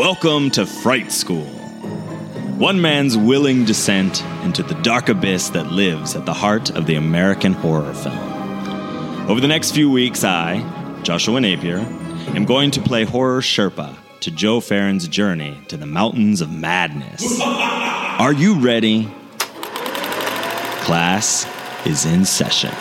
Welcome to Fright School. One man's willing descent into the dark abyss that lives at the heart of the American horror film. Over the next few weeks, I, Joshua Napier, am going to play horror Sherpa to Joe Farron's journey to the mountains of madness. Are you ready? Class is in session.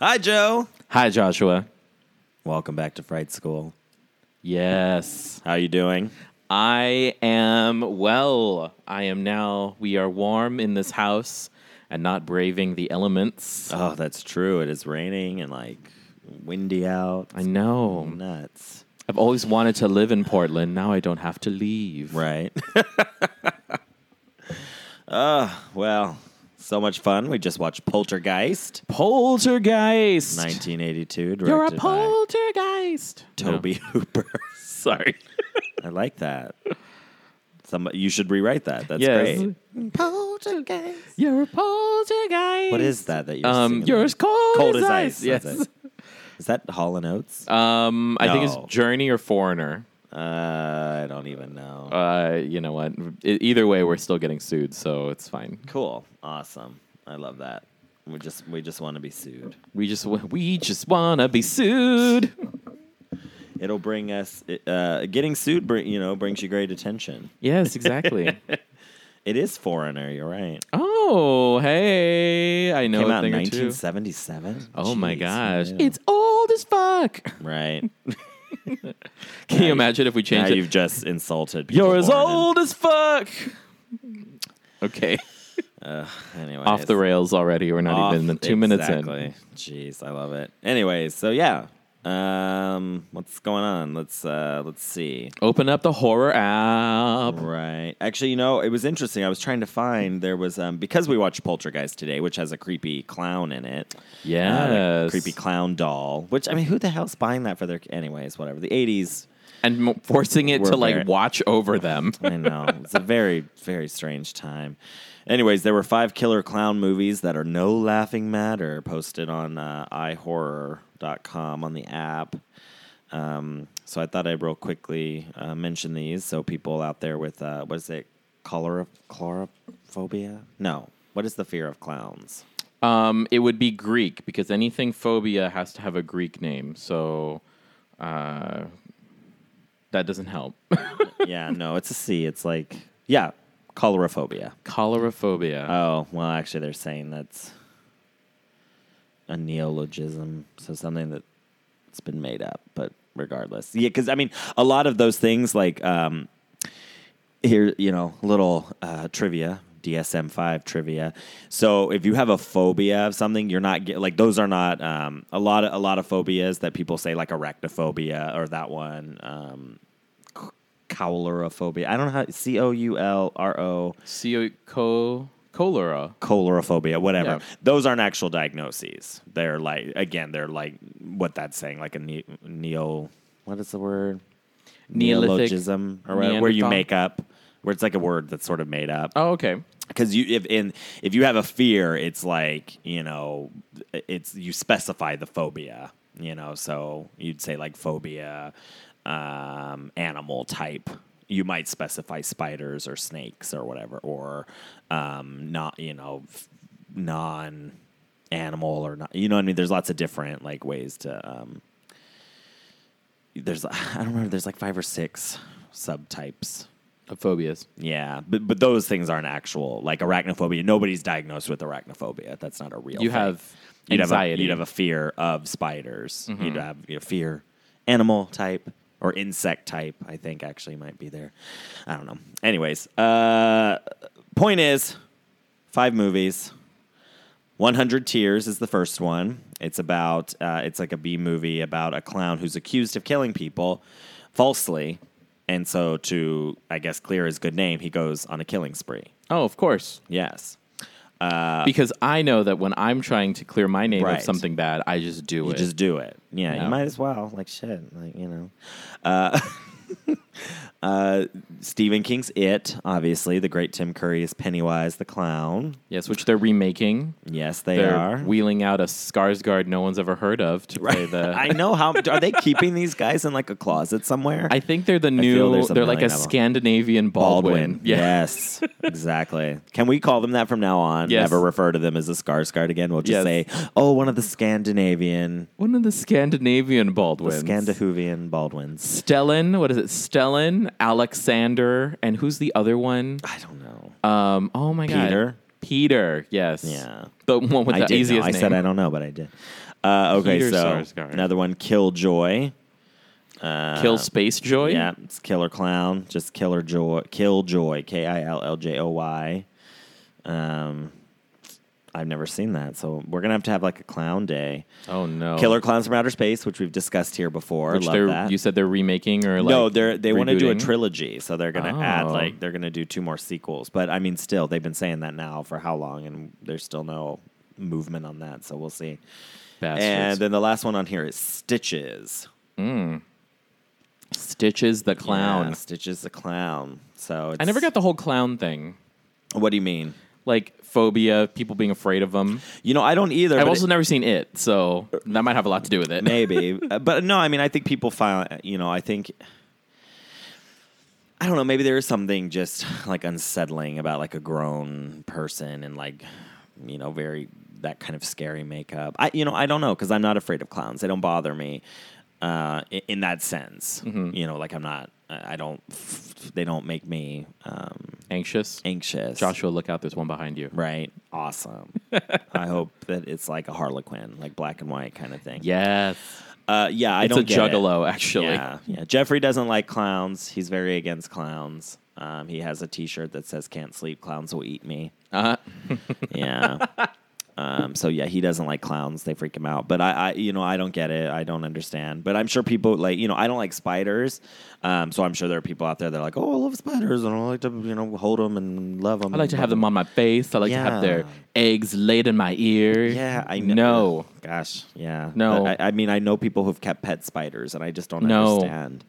Hi, Joe. Hi, Joshua. Welcome back to Fright School. Yes, How you doing? I am well. I am now. We are warm in this house and not braving the elements. Oh, that's true. It is raining and like windy out. I know. Nuts. I've always wanted to live in Portland. Now I don't have to leave. Right. uh, well, so much fun. We just watched Poltergeist, Poltergeist. 1982, directed You're a by poltergeist. Tobe Hooper. Sorry. I like that. Somebody, you should rewrite that. That's Yes. great. Poltergeist. You're a poltergeist. What is that that you're Um, singing? you're as cold, Cold as, as ice. ice. Yes. That's it. Is that Hall and Oates? Um, I think No. it's Journey or Foreigner. Uh, I don't even know. Uh, you know what? E- either way, we're still getting sued, so it's fine. Cool. Awesome. I love that. We just we just want to be sued. We just wa- we just wanna be sued. It'll bring us uh, getting sued. You know, brings you great attention. Yes, exactly. It is foreigner. You're right. oh, hey, I know Came a out in thing or two. 1977. Oh my Jeez, gosh, yeah. it's old as fuck. right. Can you imagine if we now changed it? you've just insulted. people You're as born in- old as fuck. Okay, uh, Anyways. off the rails already. We're not Off- even two minutes in. exactly. Jeez, I love it. Anyways, so yeah. Um, what's going on? Let's uh, let's see. Open up the horror app. Right. Actually, you know, it was interesting. I was trying to find there was um because we watched Poltergeist today, which has a creepy clown in it. Uh, Yes. creepy clown doll. Which I mean, who the hell's buying that for their? Anyways, whatever. The eighties. and forcing it We're to like very- watch over them. I know it's a very very strange time. Anyways, there were five killer clown movies that are no laughing matter posted on uh, iHorror.com on the app. Um, so I thought I'd real quickly uh, mention these so people out there with uh, what is it, cholera, chlorophobia? No, what is the fear of clowns? Um, it would be Greek because anything phobia has to have a Greek name. So uh, that doesn't help. yeah, no, it's a C. It's like yeah, choleraphobia. Choleraphobia. Oh well, actually, they're saying that's a neologism, so something that's been made up. But regardless, yeah, because I mean, a lot of those things, like um, here, you know, little uh, trivia. DSM five trivia. So if you have a phobia of something, you're not get, like those are not um, a lot of a lot of phobias that people say like arachnophobia or that one um, choleraphobia. I don't know how C O U L R O Co- co- cholera. choleraphobia, whatever. Yeah. Those aren't actual diagnoses. They're like again, they're like what that's saying, like a ne- neo. What is the word? Neolithic Neologism or whatever, where you make up, where it's like a word that's sort of made up. Oh, okay. Because you if in if you have a fear, it's like you know, it's you specify the phobia. You know, so you'd say like phobia, um, animal type. You might specify spiders or snakes or whatever, or um, not you know, f- non animal or not. You know what I mean? There's lots of different like ways to. Um, there's I don't remember. There's like five or six subtypes of phobias. Yeah, but but those things aren't actual like arachnophobia. Nobody's diagnosed with arachnophobia. That's not a real. You thing. have you'd anxiety. Have a, you'd have a fear of spiders. You'd have know, fear animal type or insect type. I think actually might be there. I don't know. Anyways, uh, point is, five movies. 100 Tears is the first one. It's about, uh, it's like a B movie about a clown who's accused of killing people falsely. And so, to, I guess, clear his good name, he goes on a killing spree. Oh, of course. Yes. Because I know that when I'm trying to clear my name Right. of something bad, I just do You it. just do it. Yeah, Yeah. you might as well. Like, shit. Like, you know. Uh, uh, Stephen King's It, obviously. The great Tim Curry is Pennywise the Clown. yes, which they're remaking. Yes, they They're are. wheeling out a Skarsgård no one's ever heard of to play the. I know how. Are they keeping these guys in like a closet somewhere? I think they're the new. They're like a 'em. Scandinavian Baldwin. Yeah. Yes, exactly. Can we call them that from now on? Yes. Never refer to them as a Skarsgård again. We'll just Yes. say, oh, one of the Scandinavian, One of the Scandinavian the Baldwins. Scandinavian Baldwins. Stellan. What is it? Stellan, Alexander, and who's the other one? I don't know. Um. Oh my god. Peter? Peter. Yes. Yeah. The one with I the did know. easiest I name. said I don't know, but I did. Uh, okay, Peter so Sarsgaard. another one, Killjoy. Kill Space Joy. Yeah, it's Killer Clown, just Killer Joy, Killjoy, K I L L J O Y. Um, I've never seen that, so we're gonna have to have like a clown day. Oh no. Killer Clowns from Outer Space, which we've discussed here before. Which Love that. you said they're remaking or like no, they're they want to do a trilogy, so they're gonna add Oh. like they're gonna do two more sequels. But I mean, still, they've been saying that now for how long, and there's still no movement on that. So we'll see. Bastards. And then the last one on here is Stitches. Mm. Stitches the clown. Yeah, Stitches the clown. So it's, I never got the whole clown thing. What do you mean? Like phobia, people being afraid of them. You know, I don't either. I've also it- never seen it, so that might have a lot to do with it. maybe, Uh, but no. I mean, I think people find. You know, I think. I don't know. Maybe there is something just like unsettling about like a grown person and like, you know, very that kind of scary makeup. I, you know, I don't know because I'm not afraid of clowns. They don't bother me, uh, in, in that sense. Mm-hmm. You know, like I'm not. I I don't. They don't make me um, Anxious. anxious. Joshua, look out! There's one behind you. Right. Awesome. I hope that it's like a Harlequin, like black and white kind of thing. Yes, Uh, yeah, I it's don't It's a get it. juggalo. Actually, Yeah, yeah. Jeffrey doesn't like clowns. He's very against clowns. Um, he has a T-shirt that says "Can't sleep, clowns will eat me." uh-huh. Yeah. um, so yeah, he doesn't like clowns. They freak him out. But I, I, you know, I don't get it. I don't understand. But I'm sure people like, you know, I don't like spiders. Um, so I'm sure there are people out there that are like, oh, I love spiders, and I like to, you know, hold them and love them. I like to have them on my face. I like to have their eggs laid in my ear. Yeah, I know. know. Gosh, yeah. No. I, I mean, I know people who've kept pet spiders, and I just don't No. understand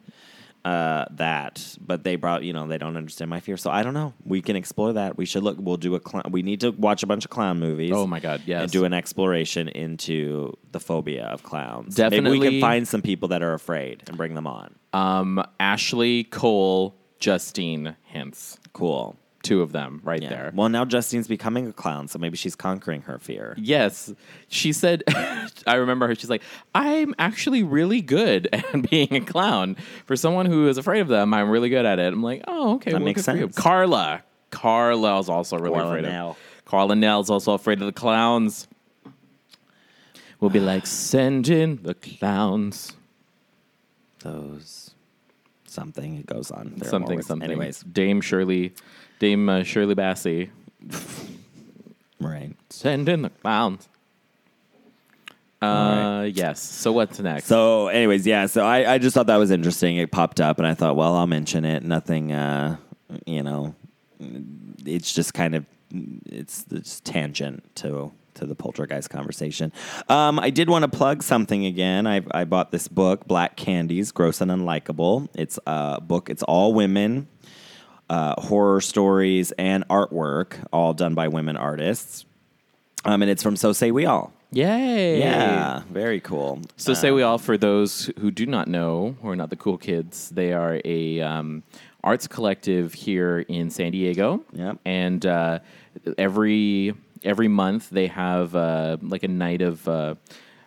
uh, that. But they brought, you know, they don't understand my fear. So I don't know. We can explore that. We should look. We'll do a clown. We need to watch a bunch of clown movies. Oh my God, yes. And do an exploration into the phobia of clowns. Maybe we can find some people that are afraid and bring them on. Um, Ashley, Cole, Justine, Hints. Cool. Two of them right Yeah. there. Well, now Justine's becoming a clown, so maybe she's conquering her fear. Yes. She said, I remember her. She's like, I'm actually really good at being a clown. For someone who is afraid of them, I'm really good at it. I'm like, oh, okay. That well, makes good for you." sense. Carla. Carla is also really Carla afraid Nell. of Carla Nell's also afraid of the clowns. We'll be like, send in the clowns. Those something it goes on. There something, something. Anyways, Dame Shirley, Dame uh, Shirley Bassey. right. Send in the clowns. Uh, right. yes. So what's next? So, anyways, yeah. So I, I just thought that was interesting. It popped up, and I thought, well, I'll mention it. Nothing, uh, you know, it's just kind of it's it's tangent to to the poltergeist conversation. Um, I did want to plug something again. I I bought this book, Black Candies, Gross and Unlikable. It's a book. It's all women. Uh, horror stories and artwork, all done by women artists. Um, and it's from So Say We All. Yay! Yeah, very cool. So say we all for those who do not know who are not the cool kids. They are a um, arts collective here in San Diego. Yep. And uh, every every month they have uh, like a night of uh,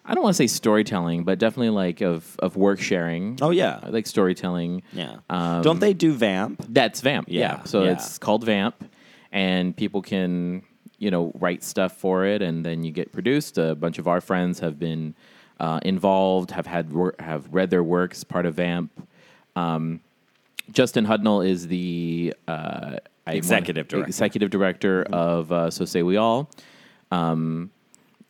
I don't want to say storytelling, but definitely like of of work sharing. Oh yeah, I like storytelling. yeah. Um, Don't they do Vamp? That's Vamp. Yeah. Yeah, So yeah. it's called Vamp, and people can you know write stuff for it, and then you get produced. A bunch of our friends have been uh, involved, have had wor- have read their works, part of Vamp. Um, Justin Hudnall is the uh, Executive wanna- director. executive director of uh, So Say We All. Um,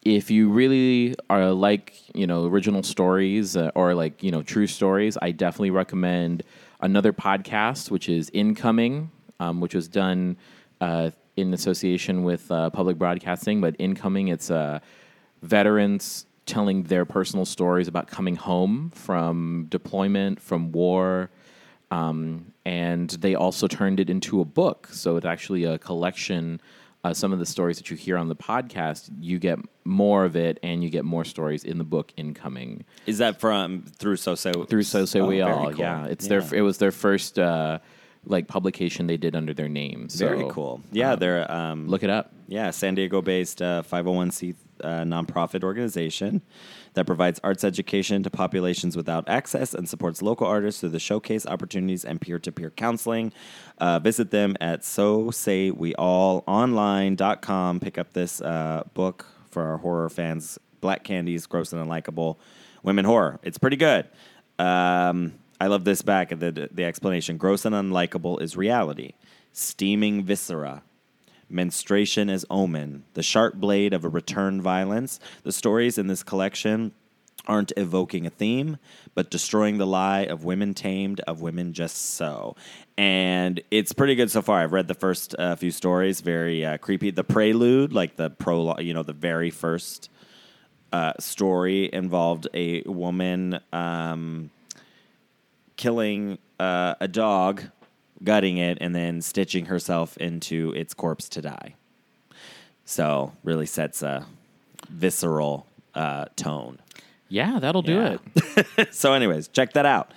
if you really are like you know original stories uh, or like you know true stories, I definitely recommend another podcast, which is Incoming, um, which was done uh, in association with uh, public broadcasting. But Incoming, it's uh, veterans telling their personal stories about coming home from deployment, from war. Um, and they also turned it into a book. So it's actually a collection. Uh, some of the stories that you hear on the podcast, you get more of it, and you get more stories in the book incoming Is that from through So So through So Say Oh, We All. cool. Yeah, it's Yeah. their. It was their first uh, like publication they did under their name. So, very cool. Yeah, um, they're um, Look it up. Yeah, San Diego-based uh, 501c uh, nonprofit organization that provides arts education to populations without access and supports local artists through the showcase opportunities and peer-to-peer counseling. Uh, visit them at so say we all online.com. Pick up this uh, book for our horror fans. Black Candies, Gross and Unlikable, Women Horror. It's pretty good. Um, I love this back the the explanation. Gross and unlikable is reality. Steaming viscera Menstruation as Omen, The Sharp Blade of a Return Violence. The stories in this collection aren't evoking a theme, but destroying the lie of women tamed, of women just so. And it's pretty good so far. I've read the first uh, few stories, very uh, creepy. The prelude, like the prologue, you know, the very first uh, story involved a woman um, killing uh, a dog, gutting it, and then stitching herself into its corpse to die. So really sets a visceral uh, tone. Yeah, that'll do Yeah. it. so, anyways, check that out.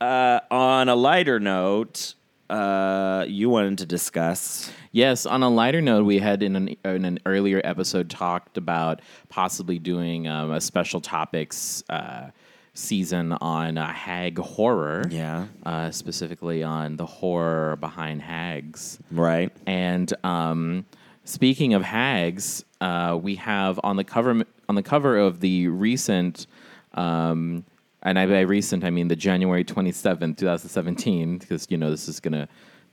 Uh, on a lighter note, uh, you wanted to discuss. Yes, on a lighter note, we had in an, in an earlier episode talked about possibly doing um, a special topics uh, season on uh, hag horror. Yeah. Uh, specifically on the horror behind hags. Right. And um, speaking of hags, uh, we have on the cover on the cover of the recent, um, and I by recent I mean the January twenty seventh, two thousand seventeen, because you know this is gonna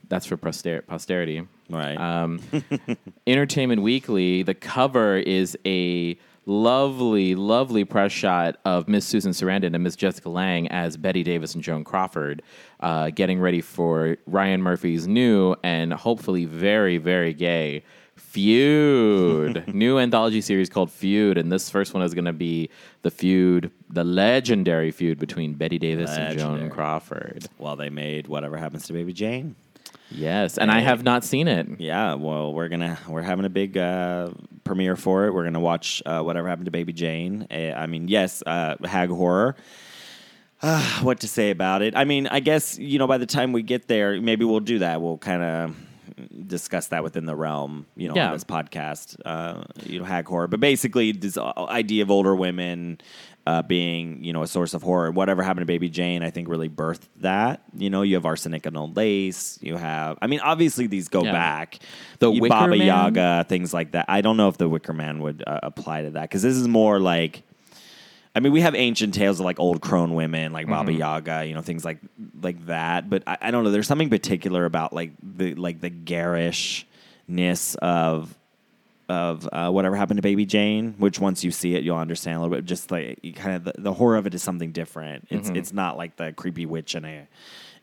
that's for poster- posterity. Right. Um, Entertainment Weekly, the cover is a lovely, lovely press shot of Miss Susan Sarandon and Miss Jessica Lange as Bette Davis and Joan Crawford, uh, getting ready for Ryan Murphy's new and hopefully very, very gay Feud, new anthology series called Feud, and this first one is going to be the feud, the legendary feud between Bette Davis and Joan Legendary. Crawford. well, they made Whatever Happens to Baby Jane. Yes, and I have not seen it. Yeah, well, we're gonna we're having a big uh, premiere for it. We're gonna watch uh, whatever happened to Baby Jane. Uh, I mean, yes, uh, hag horror. Uh, what to say about it? I mean, I guess you know by the time we get there, maybe we'll do that. We'll kind of discuss that within the realm, you know, Yeah. on this podcast. Uh, you know, hag horror, but basically, this uh, idea of older women. Uh, being you know a source of horror, whatever happened to Baby Jane, I think really birthed that. You know, you have arsenic and old lace. You have, I mean, obviously these go Yeah. back. The Wicker Baba Man? Yaga, things like that. I don't know if the Wicker Man would uh, apply to that because this is more like. I mean, we have ancient tales of like old crone women, like Baba Mm-hmm. Yaga, you know, things like like that. But I, I don't know. There's something particular about like the like the garishness of of uh, whatever happened to Baby Jane. Which once you see it, you'll understand a little bit. Just like kind of the, the horror of it is something different. It's Mm-hmm. it's not like the creepy witch and a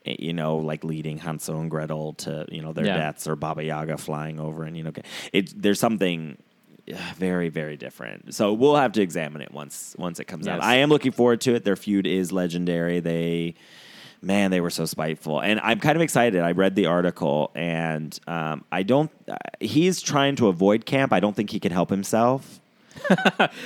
you know, like leading Hansel and Gretel to you know their Yeah. deaths or Baba Yaga flying over and you know, it there's something very very different. So we'll have to examine it once once it comes out. I am looking forward to it. Their feud is legendary. They man, they were so spiteful, and I'm kind of excited. I read the article, and um, I don't. Uh, he's trying to avoid camp. I don't think he can help himself.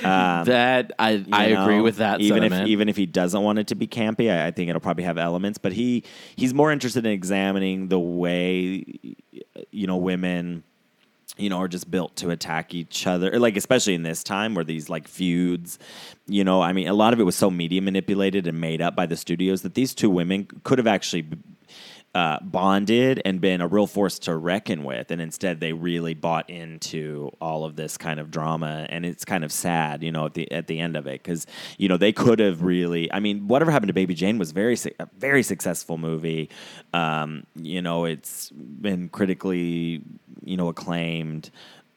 that I, I agree with that Even sentiment. if even if he doesn't want it to be campy, I, I think it'll probably have elements. But he he's more interested in examining the way you know women you know, are just built to attack each other. Like especially in this time where these like feuds, you know, I mean, a lot of it was so media manipulated and made up by the studios that these two women could have actually uh, bonded and been a real force to reckon with, and instead they really bought into all of this kind of drama, and it's kind of sad, you know, at the at the end of it, because you know they could have really, I mean, whatever happened to Baby Jane was very a very successful movie. Um, you know, it's been critically, you know, acclaimed.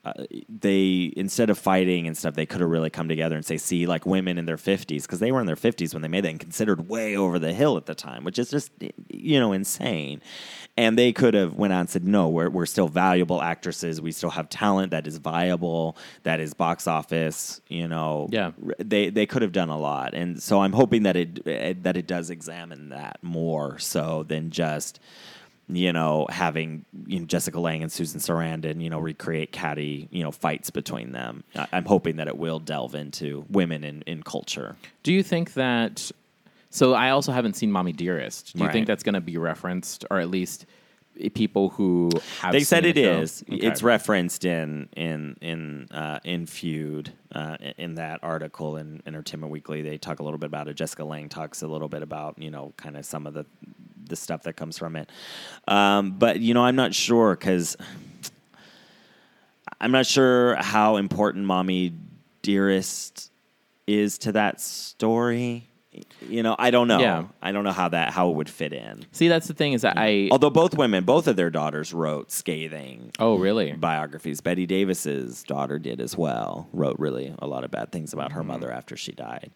Uh, they instead of fighting and stuff, they could have really come together and say, "See, like women in their fifties, because they were in their fifties when they made that, and considered way over the hill at the time, which is just you know insane." And they could have went on and said, "No, we're we're still valuable actresses. We still have talent that is viable, that is box office. You know, Yeah. They they could have done a lot, and so I'm hoping that it, it that it does examine that more so than just." You know, having you know, Jessica Lange and Susan Sarandon, you know, recreate catty, you know, fights between them. I- I'm hoping that it will delve into women in, in culture. Do you think that? So I also haven't seen Mommy Dearest. Do you Right. think that's going to be referenced, or at least people who have? They said it show? is. Okay. It's referenced in in in uh, in feud uh, in that article in Entertainment Weekly. They talk a little bit about it. Jessica Lange talks a little bit about you know kind of some of the the stuff that comes from it. Um, but you know, I'm not sure because I'm not sure how important Mommy Dearest is to that story. You know, I don't know. Yeah. I don't know how that how it would fit in. See, that's the thing is that I. Although both women, both of their daughters wrote scathing Oh, really? biographies. Bette Davis's daughter did as well. Wrote really a lot of bad things about Mm-hmm. her mother after she died.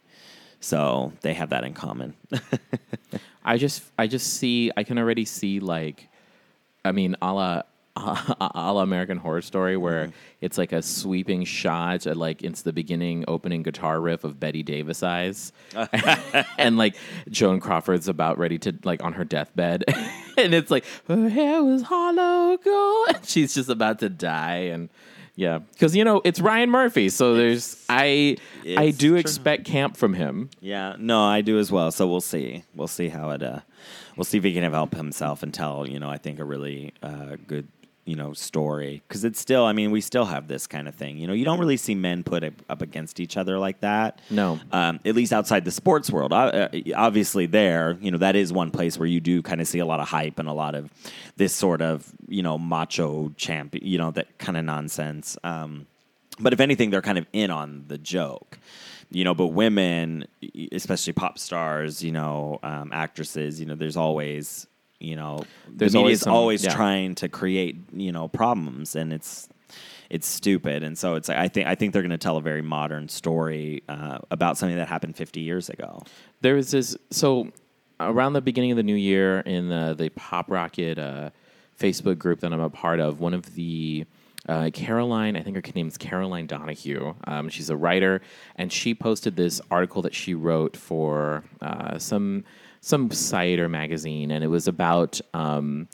So they have that in common. I just I just see I can already see like I mean a la a la American Horror Story where Mm-hmm. it's like a sweeping shot at like it's the beginning opening guitar riff of Bette Davis eyes and like Joan Crawford's about ready to like on her deathbed and it's like her hair was hollow gold and she's just about to die and yeah because you know it's Ryan Murphy so there's I I do true. expect camp from him yeah, no, I do as well. So we'll see. We'll see how it. Uh, we'll see if he can help himself and tell. You know, I think a really uh, good. You know, story because it's still. I mean, we still have this kind of thing. You know, you don't really see men put up, up against each other like that. No. um, at least outside the sports world. Uh, obviously, there, you know, that is one place where you do kind of see a lot of hype and a lot of this sort of, you know, macho champ you know, that kind of nonsense. Um, but if anything, they're kind of in on the joke, you know. But women, especially pop stars, you know, um, actresses, you know, there's always, you know, There's the always some- always yeah. trying to create, you know, problems, and it's it's stupid. And so it's like I think I think they're going to tell a very modern story uh, about something that happened 50 years ago. there was this so around the beginning of the new year in the, the pop rocket uh, facebook group that i'm a part of one of the uh, caroline i think her name is caroline donahue um, she's a writer and she posted this article that she wrote for uh, some some site or magazine and it was about um,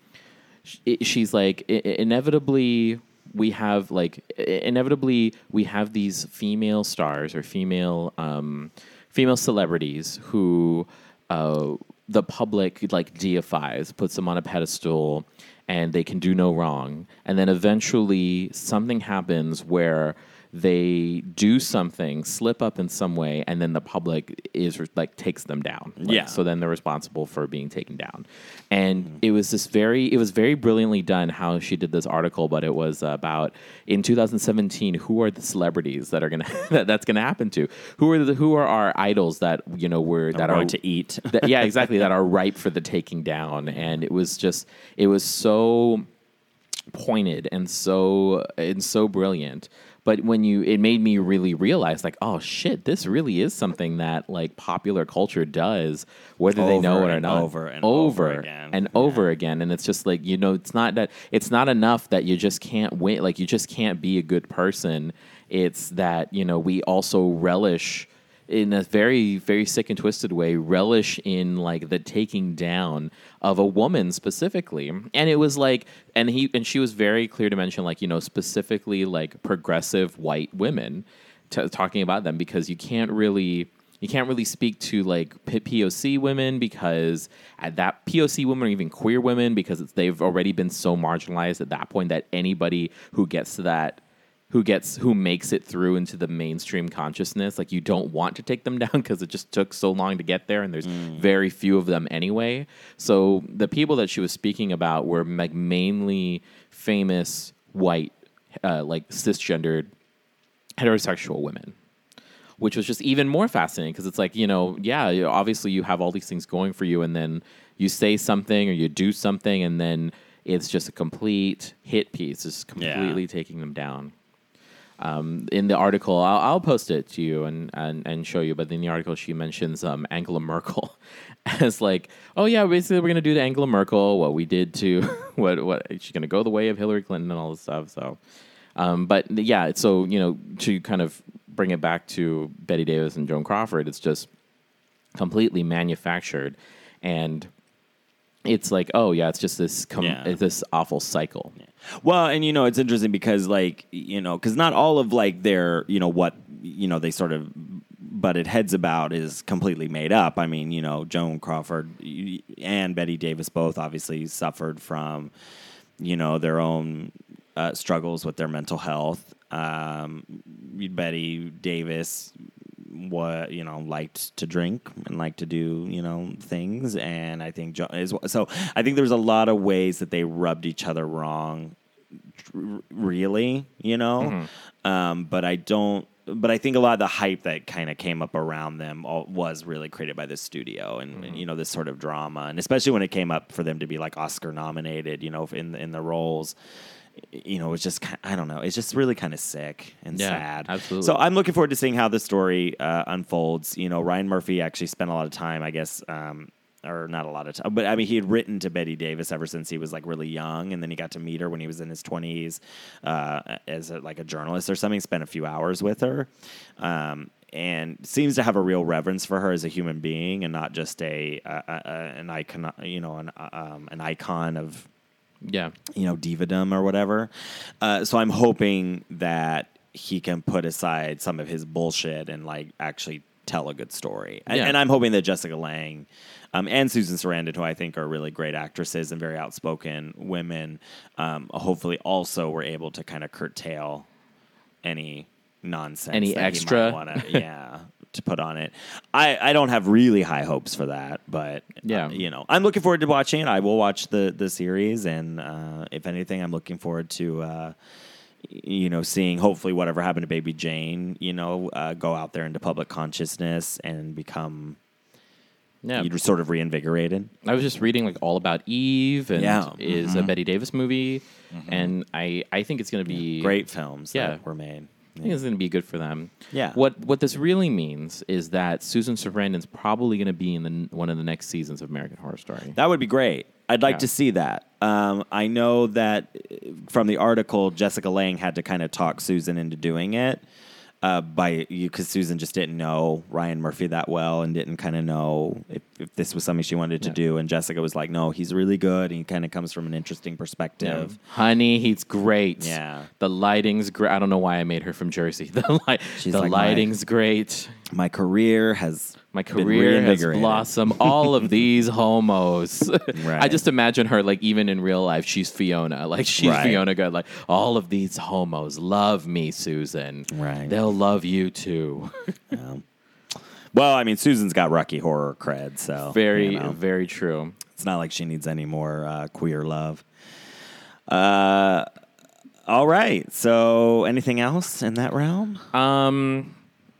it- she's like inevitably we have like inevitably we have these female stars or female um, female celebrities who uh, the public like deifies, puts them on a pedestal, and they can do no wrong. And then eventually something happens where they do something, slip up in some way, and then the public is like takes them down. Like, Yeah. So then they're responsible for being taken down. And it was this very, it was very brilliantly done how she did this article. But it was about in 2017, who are the celebrities that are gonna that, that's gonna happen to? Who are the who are our idols that you know were that are to eat. that, yeah, exactly. That are ripe for the taking down, and it was just it was so pointed and so and so brilliant. But when you, it made me really realize, like, oh shit, this really is something that like popular culture does, whether they know it or not, over and over again. and over again. And it's just like you know, it's not that it's not enough that you just can't win, like you just can't be a good person. It's that you know we also relish in a very very sick and twisted way relish in like the taking down of a woman specifically. And it was like and he and she was very clear to mention like you know specifically like progressive white women t- talking about them because you can't really you can't really speak to like POC women because at that POC women or even queer women because they've already been so marginalized at that point that anybody who gets to that who gets who makes it through into the mainstream consciousness. Like you don't want to take them down because it just took so long to get there and there's very few of them anyway. So the people that she was speaking about were like mainly famous white uh, like cisgendered heterosexual women which was just even more fascinating because it's like you know yeah obviously you have all these things going for you and then you say something or you do something and then it's just a complete hit piece it's completely taking them down um, in the article I'll, I'll post it to you and, and, and show you but in the article she mentions um, angela merkel as like oh yeah basically we're to do to angela merkel what we did to what what she's to go the way of hillary clinton and all this stuff so um, but yeah, so you know, to kind of bring it back to Bette Davis and Joan Crawford, it's just completely manufactured, and it's like, oh yeah, it's just this com- Yeah. it's this awful cycle. Well, and you know, it's interesting because like you know, because not all of like their you know what you know they sort of butted heads about is completely made up. I mean, you know, Joan Crawford y- and Bette Davis both obviously suffered from you know their own uh, struggles with their mental health. Um, Bette Davis what you know liked to drink and liked to do you know things. And i think jo- is so i think there's a lot of ways that they rubbed each other wrong really you know? Um, but i don't but i think a lot of the hype that kind of came up around them all, was really created by the studio and, and, you know this sort of drama. And especially when it came up for them to be like oscar nominated you know in in the roles you know, it's just ki- I don't know. It's just really kind of sick and Yeah, sad. absolutely. So I'm looking forward to seeing how the story uh, unfolds. You know, Ryan Murphy actually spent a lot of time, I guess, um, or not a lot of time, but I mean, he had written to Bette Davis ever since he was like really young, and then he got to meet her when he was in his 20s uh, as a, like a journalist or something. Spent a few hours with her. Um, and seems to have a real reverence for her as a human being, and not just a, a, a an icon, you know, an um, an icon of Yeah, you know, divadom or whatever. Uh, so I'm hoping that he can put aside some of his bullshit and like actually tell a good story. And, Yeah. and I'm hoping that Jessica Lange um, and Susan Sarandon, who I think are really great actresses and very outspoken women, um, hopefully also were able to kind of curtail any nonsense, Any extra? wanna, yeah. To put on it, I, I don't have really high hopes for that, but Yeah. uh, you know, I'm looking forward to watching it. I will watch the the series, and uh, if anything, I'm looking forward to uh, you know seeing hopefully whatever happened to Baby Jane, you know, uh, go out there into public consciousness and become yeah. you sort of reinvigorated. I was just reading like all about Eve and Yeah. is a Bette Davis movie, and I I think it's going to be Great films Yeah. that were made. I think it's going to be good for them. Yeah. What what this really means is that Susan Sarandon's probably going to be in the one of the next seasons of American Horror Story. That would be great. I'd like Yeah. to see that. Um, I know that uh, from the article, Jessica Lange had to kind of talk Susan into doing it uh, by you because Susan just didn't know Ryan Murphy that well and didn't kind of know if, if this was something she wanted to Yeah. do. And Jessica was like, "No, he's really good. And he kind of comes from an interesting perspective." Honey, he's great. Yeah. The lighting's great. I don't know why I made her from Jersey. The, li- the like lighting's great. My career has My career has blossomed. All of these homos. I just imagine her like even in real life, she's Fiona. Like she's Right. Fiona Goode. Like all of these homos love me, Susan. Right. They'll love you too. Well, I mean, Susan's got Rocky Horror cred, so very, you know. very true. It's not like she needs any more uh, queer love. Uh, all right. So, anything else in that realm? Um,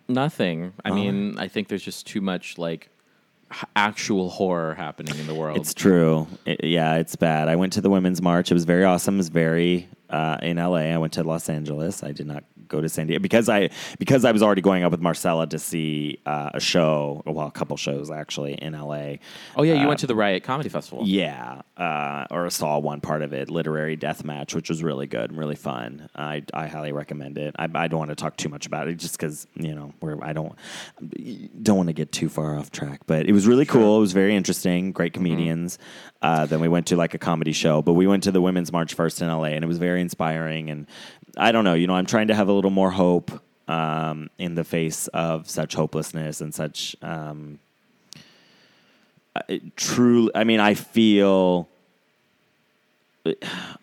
nothing. I mean, I think there's just too much like actual horror happening in the world. It's true. It- yeah, it's bad. I went to the Women's March. It was very awesome. It was very uh, in LA. I went to Los Angeles. I did not go to San Diego because I because I was already going up with Marcella to see uh, a show. Well, a couple shows actually in LA. oh yeah, you went to the Riot Comedy Festival. Yeah, uh, or saw one part of it, literary death match, which was really good and really fun. I, I highly recommend it. I, I don't want to talk too much about it, just because you know we're I don't don't want to get too far off track. But it was really cool. It was very interesting. Great comedians. Uh, then we went to like a comedy show, but we went to the Women's March first in LA, and it was very inspiring. And I don't know, you know, I'm trying to have a little more hope um, in the face of such hopelessness and such um, uh, true. I mean, I feel.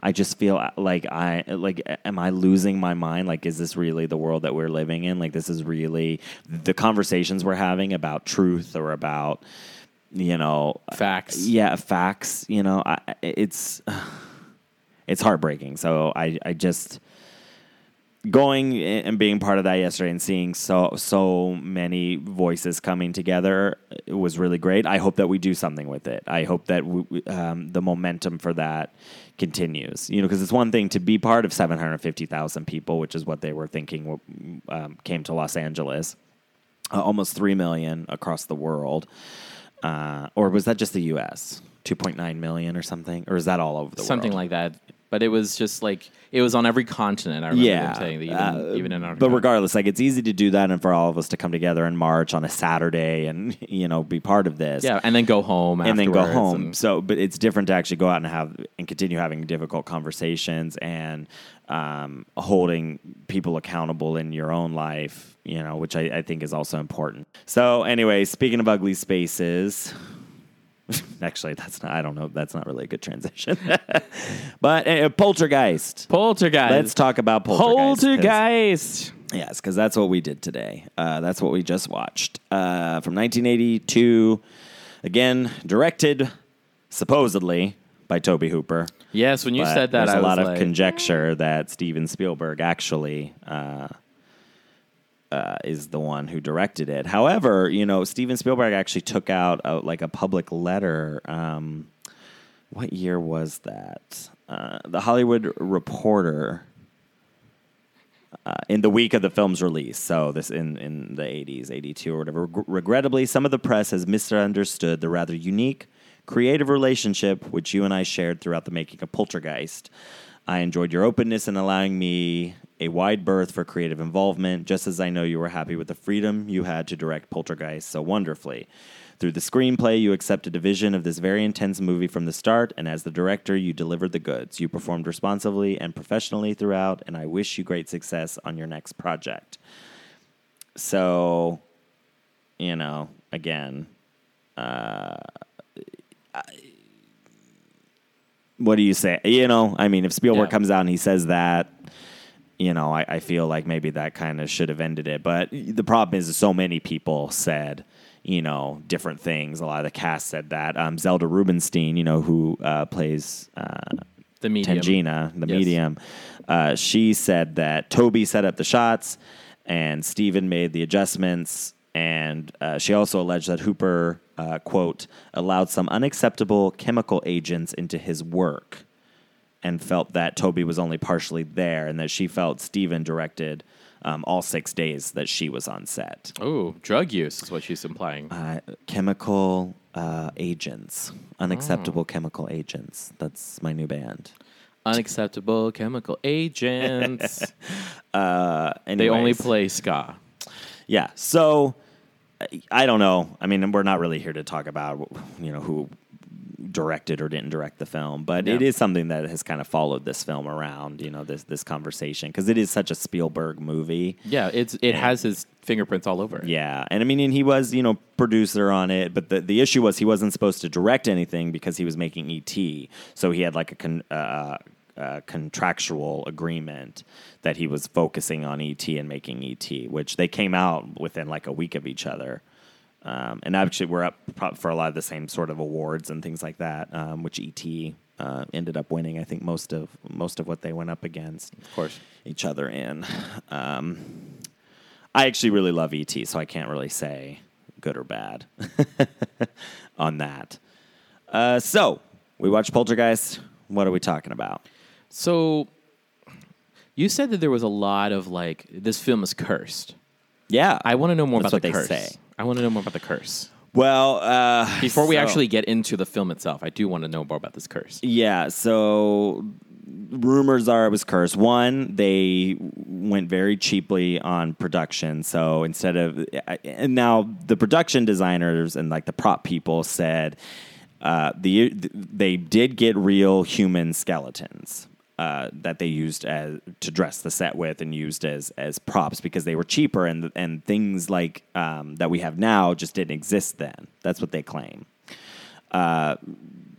I just feel like I like am I losing my mind like is this really the world that we're living in like this is really the conversations we're having about truth or about you know Facts. yeah facts you know I, it's it's heartbreaking so I I just going and being part of that yesterday and seeing so so many voices coming together was really great. I hope that we do something with it. I hope that we, um, the momentum for that continues. You know, because it's one thing to be part of seven hundred fifty thousand people, which is what they were thinking um, came to Los Angeles, uh, almost three million across the world, uh, or was that just the U.S. Two point nine million or something, or is that all over the world? Something world? like that. But it was just like it was on every continent. I remember yeah, them saying that even, uh, even in our but regardless, like it's easy to do that, and for all of us to come together in March on a Saturday and you know be part of this, yeah, and then go home and then go home. and- So, but it's different to actually go out and have and continue having difficult conversations and um, holding people accountable in your own life. You know, which I, I think is also important. So, anyway, speaking of ugly spaces. Actually, that's not. I don't know. That's not really a good transition. but uh, poltergeist. Poltergeist. Let's talk about poltergeist. Poltergeist. Yes, because that's what we did today. Uh, that's what we just watched uh, from 1982. Again, directed supposedly by Tobe Hooper. Yes, when you But said that, there's I a was lot of like, conjecture that Steven Spielberg actually uh, uh, is the one who directed it. However, you know, Steven Spielberg actually took out a, like a public letter. Um, what year was that? Uh, the Hollywood Reporter. Uh, in the week of the film's release, so this in, in the 80s, 82 or whatever. Reg- regrettably, some of the press has misunderstood the rather unique, creative relationship which you and I shared throughout the making of Poltergeist. I enjoyed your openness in allowing me a wide berth for creative involvement, just as I know you were happy with the freedom you had to direct Poltergeist so wonderfully. Through the screenplay, you accepted a vision of this very intense movie from the start, and as the director, you delivered the goods. You performed responsibly and professionally throughout, and I wish you great success on your next project. So, you know, again, uh, I- what do you say? You know, I mean, if Spielberg Yeah. comes out and he says that, you know, I, I feel like maybe that kind of should have ended it. But the problem is, so many people said, you know, different things. A lot of the cast said that. Um, Zelda Rubinstein, you know, who uh, plays uh, the medium. Tangina, the Yes. medium, uh, she said that Tobe set up the shots and Steven made the adjustments. And uh, she also alleged that Hooper, uh, quote, allowed some unacceptable chemical agents into his work and felt that Tobe was only partially there and that she felt Steven directed um, all six days that she was on set. Oh, drug use is what she's implying. Uh, chemical uh, agents, unacceptable Oh. chemical agents. That's my new band. Unacceptable chemical agents. Uh, they only play ska. Yeah. So I- don't know. I mean, we're not really here to talk about you know who directed or didn't direct the film, but it Yeah. is something that has kind of followed this film around. You know, this this conversation because it is such a Spielberg movie. Yeah, it's it has his fingerprints all over it. Yeah, and I mean, and he was you know producer on it, but the the issue was he wasn't supposed to direct anything because he was making ET, so he had like a con, uh, uh, contractual agreement that he was focusing on ET and making ET, which they came out within like a week of each other. Um, and actually, we're up for a lot of the same sort of awards and things like that, um, which ET uh, ended up winning. I think most of most of what they went up against Of course. each other in. Um, I actually really love ET, so I can't really say good or bad on that. Uh, so we watched Poltergeist. What are we talking about? So you said that there was a lot of like this film is cursed. Yeah, I want to know more That's about the they curse. say. I want to know more about the curse. well uh, Before we so- actually get into the film itself, I do want to know more about this curse. Yeah, so rumors are it was cursed. One, they went very cheaply on production. So instead of, and now the production designers and like the prop people said uh, the they did get real human skeletons. Uh, that they used as to dress the set with and used as as props because they were cheaper and and things like um, that we have now just didn't exist then. That's what they claim. Uh,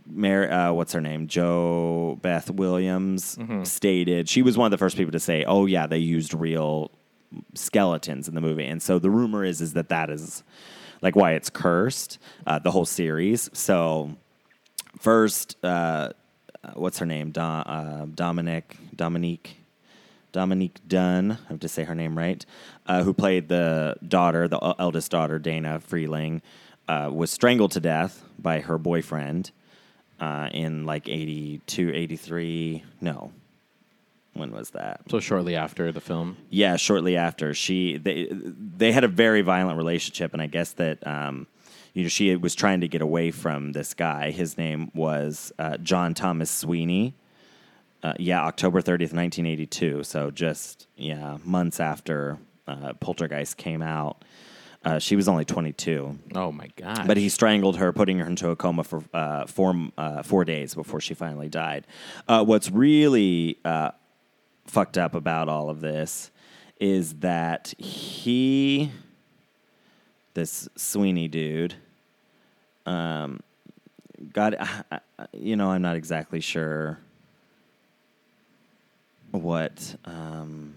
Mary, uh, what's her name? JoBeth Williams stated she was one of the first people to say, "Oh yeah, they used real skeletons in the movie." And so the rumor is is that that is like why it's cursed, uh, the whole series. So first, uh, what's her name? Do, uh, Dominic Dominique Dominique Dunne. I have to say her name right. Uh, who played the daughter, the uh, eldest daughter, Dana Freeling, uh, was strangled to death by her boyfriend uh, in like 82, 83. No. When was that? So shortly after the film. Yeah, shortly after she they they had a very violent relationship, and I guess that um, you know she was trying to get away from this guy. His name was uh, John Thomas Sweeney. Uh, yeah, October thirtieth, nineteen eighty two. So just yeah, months after uh, Poltergeist came out. Uh, she was only twenty two. Oh my god! But he strangled her, putting her into a coma for uh, four uh, four days before she finally died. Uh, what's really uh, fucked up about all of this is that he, this Sweeney dude, um, got. You know, I'm not exactly sure what. Um,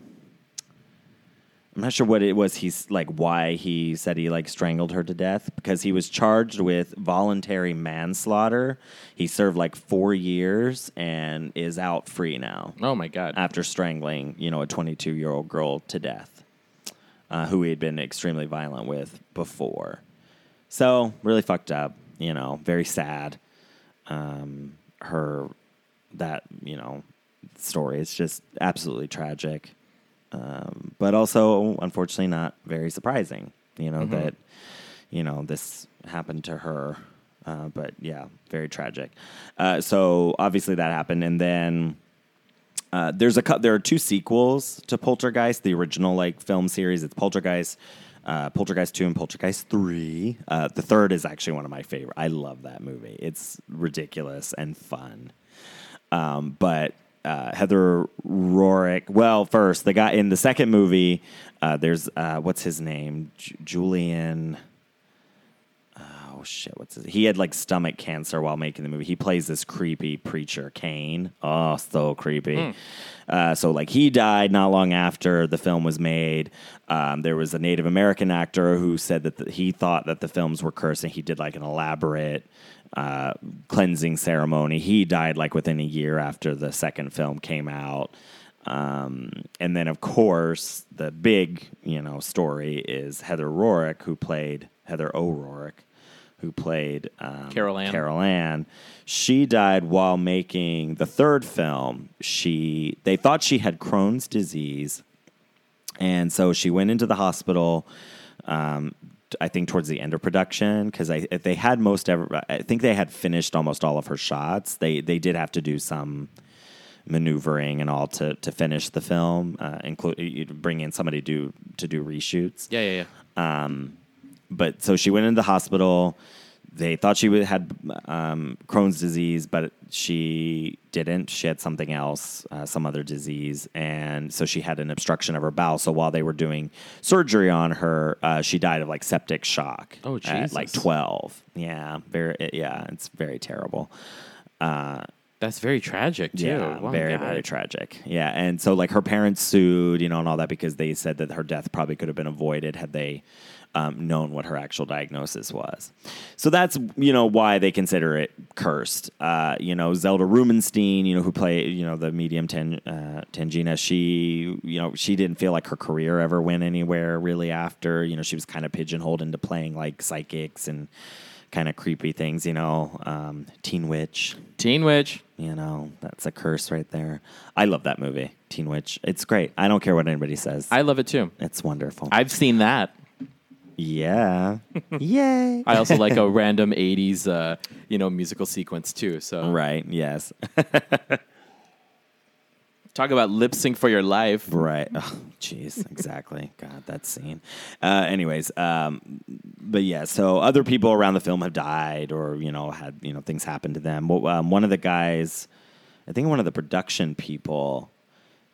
I'm not sure what it was. He's like why he said he like strangled her to death because he was charged with voluntary manslaughter. He served like four years and is out free now oh my god! after strangling you know a 22 year old girl to death, uh, who he had been extremely violent with before. So really fucked up. You know, very sad. Um, her that you know story is just absolutely tragic um, but also unfortunately not very surprising. You know that you know this happened to her, uh, but yeah, very tragic. Uh, so obviously that happened, and then. Uh, there's a there are two sequels to Poltergeist, the original like film series. It's Poltergeist, uh, Poltergeist two and Poltergeist three. Uh, the third is actually one of my favorite. I love that movie. It's ridiculous and fun. Um, but uh, Heather O'Rourke. Well, first the guy in the second movie. Uh, there's uh, what's his name? J- Julian. Oh shit! What's his? He had like stomach cancer while making the movie. He plays this creepy preacher, Kane. Oh, so creepy. Uh, so like he died not long after the film was made. Um, there was a Native American actor who said that the, he thought that the films were cursed, and he did like an elaborate uh, cleansing ceremony. He died like within a year after the second film came out. Um, and then, of course, the big you know story is Heather O'Rourke, who played Heather O'Rourke, who played um, Carol Ann. Carol Ann. She died while making the third film. She they thought she had Crohn's disease, and so she went into the hospital. Um, I think towards the end of production because I they had most ever. I think they had finished almost all of her shots. They they did have to do some maneuvering and all to to finish the film, uh, include bring in somebody to do to do reshoots yeah, yeah, yeah. But so she went into the hospital. They thought she had um, Crohn's disease, but she didn't. She had something else, uh, some other disease, and so she had an obstruction of her bowel. So while they were doing surgery on her, uh, she died of like septic shock. Oh, At like twelve. Yeah, very. Yeah, it's very terrible. That's very tragic too. Yeah, Oh my very, God. very tragic. Yeah, and so like her parents sued, you know, and all that because they said that her death probably could have been avoided had they um, known what her actual diagnosis was. So that's you know why they consider it cursed. Uh, you know, Zelda Rubenstein, you know, who played you know the medium ten, uh, Tangina, she you know she didn't feel like her career ever went anywhere really after. You know, she was kind of pigeonholed into playing like psychics and kind of creepy things. You know, um, Teen Witch. Teen Witch. You know, that's a curse right there. I love that movie, Teen Witch. It's great. I don't care what anybody says. I love it too. it's wonderful. I've seen that. Yeah. Yay. I also like a random '80s, uh, you know, musical sequence too. So right. Yes. talk about lip sync for your life. right. Oh, Jeez. exactly. God, that scene. Uh, anyways, um, but yeah. So other people around the film have died, or you know, had you know things happen to them. Well, Um, one of the guys. I think one of the production people,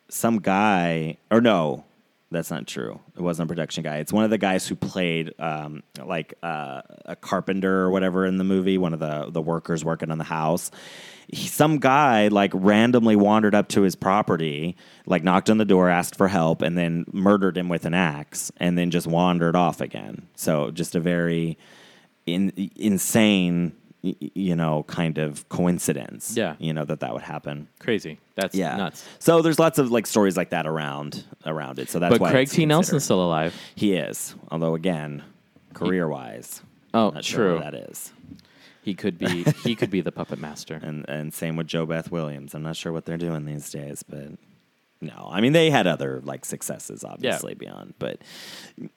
some guy, or no, that's not true. It wasn't a production guy. It's one of the guys who played um, like uh, a carpenter or whatever in the movie. One of the the workers working on the house. He, some guy like randomly wandered up to his property, like knocked on the door, asked for help, and then murdered him with an axe, and then just wandered off again. So just a very in, insane, y- you know, kind of coincidence. Yeah. you know that that would happen. Crazy. That's Yeah, nuts. So there's lots of like stories like that around around it. So that's But why Craig T. Nelson's still alive. he is, although again, career wise, Oh, true. sure that is. He could be. he could be the puppet master. And and same with JoBeth Williams. I'm not sure what they're doing these days, but no, I mean they had other like successes, obviously beyond, but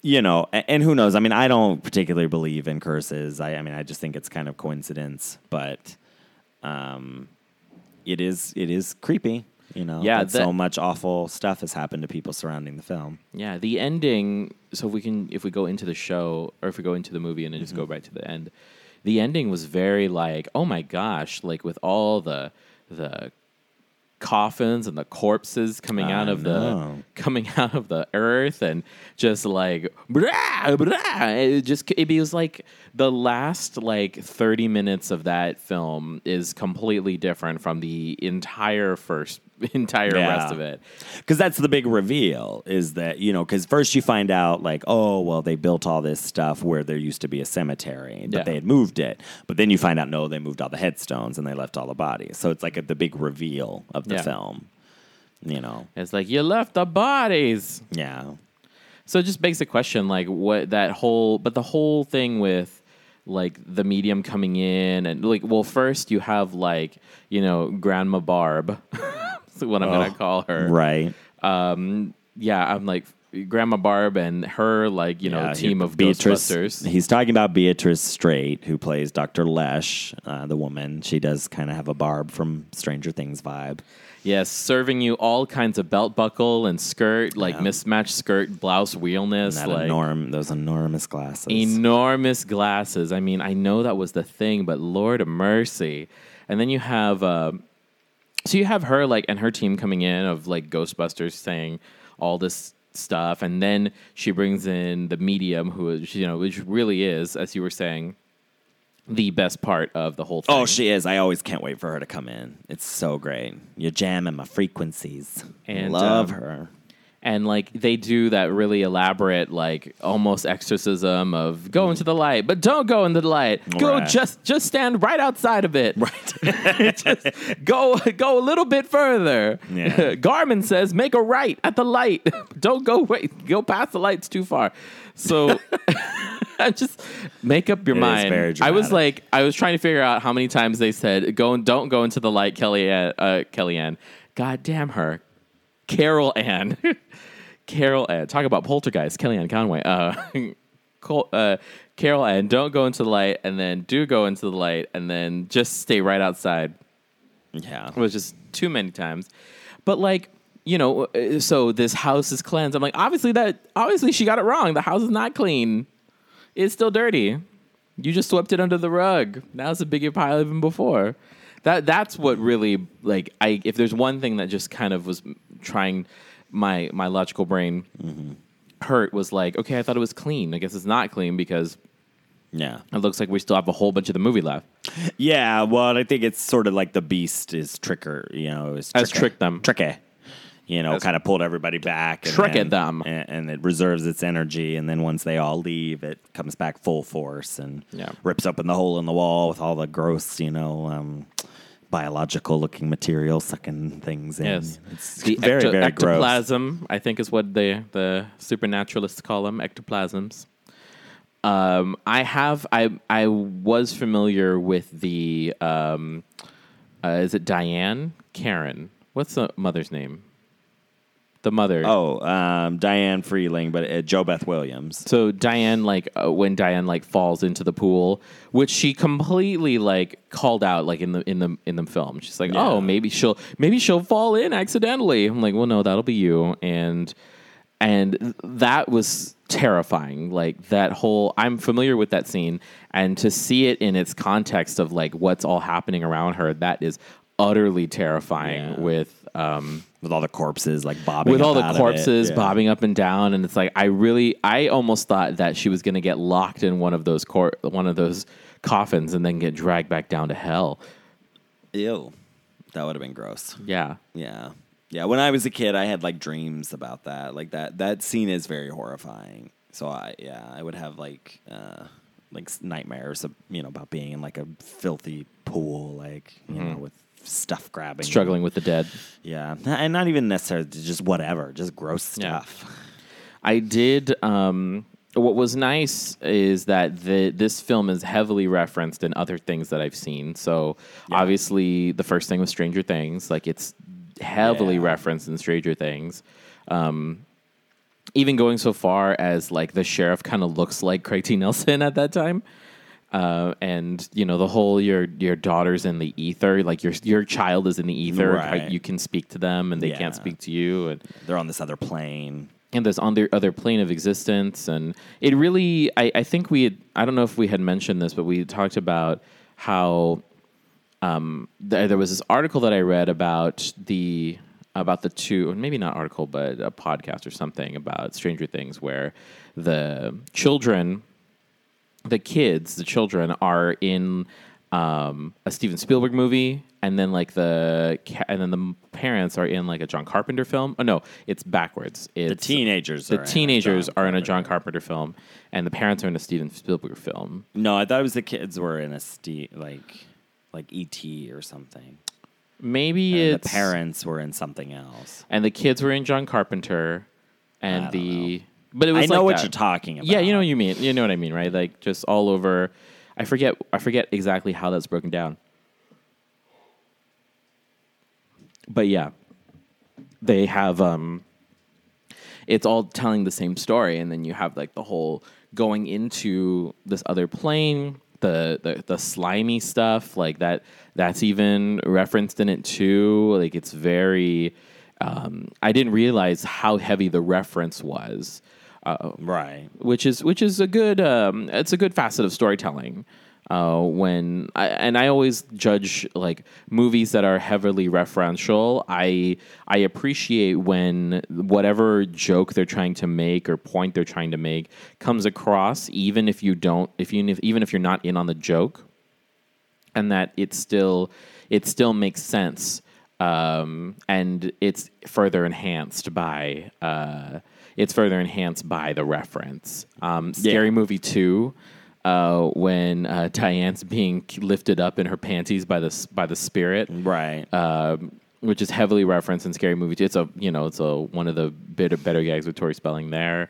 you know, and, and who knows? I mean, I don't particularly believe in curses. I, I mean, I just think it's kind of coincidence, but um, it is it is creepy. You know, Yeah, that so much awful stuff has happened to people surrounding the film. Yeah, the ending. So if we can, if we go into the show, or if we go into the movie and then just Mm-hmm. go right to the end, the ending was very like, oh my gosh, like with all the the coffins and the corpses coming out of know. the coming out of the earth and just like brah, brah. it just it was like the last like 30 minutes of that film is completely different from the entire first entire rest of it. Because that's the big reveal is that you know because first you find out like oh well they built all this stuff where there used to be a cemetery but Yeah. they had moved it. But then you find out no they moved all the headstones and they left all the bodies. So it's like a, the big reveal of the Yeah. film you know? It's like you left the bodies. Yeah. So it just begs the question, like what that whole, but the whole thing with like the medium coming in and like, well, first you have like you know Grandma Barb, That's what I'm gonna call her. right Um, yeah, I'm like Grandma Barb and her like you know Yeah, team he- of Beatrice. Ghostbusters. He's talking about Beatrice Straight, who plays Dr. Lesh, uh, the woman. She does kind of have a Barb from Stranger Things vibe. Yes, serving you all kinds of belt buckle and skirt, like Yeah. mismatched skirt, blouse And wheelness, that like enorm- those enormous glasses. enormous glasses. I mean, I know that was the thing, but Lord of mercy. And then you have, uh, so you have her like and her team coming in of like Ghostbusters saying all this stuff, and then she brings in the medium, who is you know, which really is, as you were saying, the best part of the whole thing. Oh, she is. I always can't wait for her to come in. It's so great. You're jamming my frequencies. And, Love um, her. and like they do that really elaborate like almost exorcism of go into the light but don't go into the light go Right. just just stand right outside of it right just go go a little bit further Yeah. garmin says make a right at the light don't go wait go past the lights too far so just make up your It is mind very i was dramatic. like i was trying to figure out how many times they said go and don't go into the light kellyanne uh, kellyanne god damn her Carol Ann. Carol Ann. Talk about poltergeist. Kellyanne Conway. Uh, Col- uh, Carol Ann, don't go into the light, and then do go into the light, and then just stay right outside. Yeah. It was just too many times. But like, you know, uh, so this house is cleansed. I'm like, obviously that, obviously she got it wrong. The house is not clean. It's still dirty. You just swept it under the rug. Now it's a bigger pile even before. That that's what really like I. If there's one thing that just kind of was trying my my logical brain mm-hmm. hurt was like, okay, I thought it was clean. I guess it's not clean because Yeah. it looks like we still have a whole bunch of the movie left. Yeah. Well, I think it's sort of like the beast is tricker, you know, is Has tricky. tricked them. Tricky. You know, kind of pulled everybody back. And tricked then- them. And, and it reserves its energy. And then once they all leave, it comes back full force and Yeah. rips open the hole in the wall with all the gross, you know, um, biological looking material sucking things in. Yes, It's the very, ecto- very gross. ectoplasm. I think is what the the supernaturalists call them, ectoplasms. Um, I have I I was familiar with the um, uh, is it Diane Karen? What's the mother's name? The mother. Oh, um, Diane Freeling, but uh, JoBeth Williams. So Diane, like uh, when Diane like falls into the pool, which she completely like called out, like in the in the in the film. She's like, Yeah. "Oh, maybe she'll maybe she'll fall in accidentally." I'm like, "Well, no, that'll be you." And and that was terrifying. Like that whole, I'm familiar with that scene, and to see it in its context of like what's all happening around her, that is utterly terrifying with um, with all the corpses like bobbing with up all the corpses Yeah. bobbing up and down, and it's like I really, I almost thought that she was going to get locked in one of those cor- one of those coffins and then get dragged back down to hell. Ew, that would have been gross. Yeah, Yeah, yeah. When I was a kid, I had like dreams about that. Like that that scene is very horrifying. So I yeah, I would have like uh, like nightmares of you know about being in like a filthy pool, like you know with stuff grabbing, struggling with the dead. Yeah, and not even necessarily just whatever, just gross Yeah. stuff. I did. Um, what was nice is that the this film is heavily referenced in other things that I've seen. So obviously, the first thing was Stranger Things. Like it's heavily Yeah. referenced in Stranger Things. Um, even going so far as like the sheriff kind of looks like Craig T. Nelson at that time. Uh, and you know the whole your your daughter's in the ether, like your your child is in the ether. Right. You can speak to them, and they can't speak to you. And They're on this other plane. and this on the other plane of existence and it really I, I think we had i don't know if we had mentioned this but we talked about how um, th- there was this article that i read about the about the two maybe not article but a podcast or something about stranger things where the children the kids, the children, are in um, a Steven Spielberg movie, and then like the ca- and then the parents are in like a John Carpenter film. Oh no, it's backwards. It's, The teenagers. the are in a teenagers John are in a Carpenter. John Carpenter film, and the parents are in a Steven Spielberg film. No, I thought it was the kids were in a ste- like like ET or something. Maybe And it's the parents were in something else. and the kids were in John Carpenter, and the but it was I know like what that. you're talking about. Yeah, you know what you mean. You know what I mean, right? Like just all over. I forget. I forget exactly how that's broken down. But yeah, they have. um It's all telling the same story, and then you have like the whole going into this other plane. The, the the slimy stuff like that that's even referenced in it too like it's very um, i didn't realize how heavy the reference was uh, Right. which is which is a good um, it's a good facet of storytelling. Uh, when I, and I always judge like movies that are heavily referential. I I appreciate when whatever joke they're trying to make or point they're trying to make comes across, even if you don't, if you even if you're not in on the joke, and that it still it still makes sense um, and it's further enhanced by uh, it's further enhanced by the reference. Um, Scary Movie two, uh, when uh, Diane's being lifted up in her panties by the by the spirit, Right. um, which is heavily referenced in Scary Movie two. It's a you know it's a one of the better better gags with Tori Spelling there.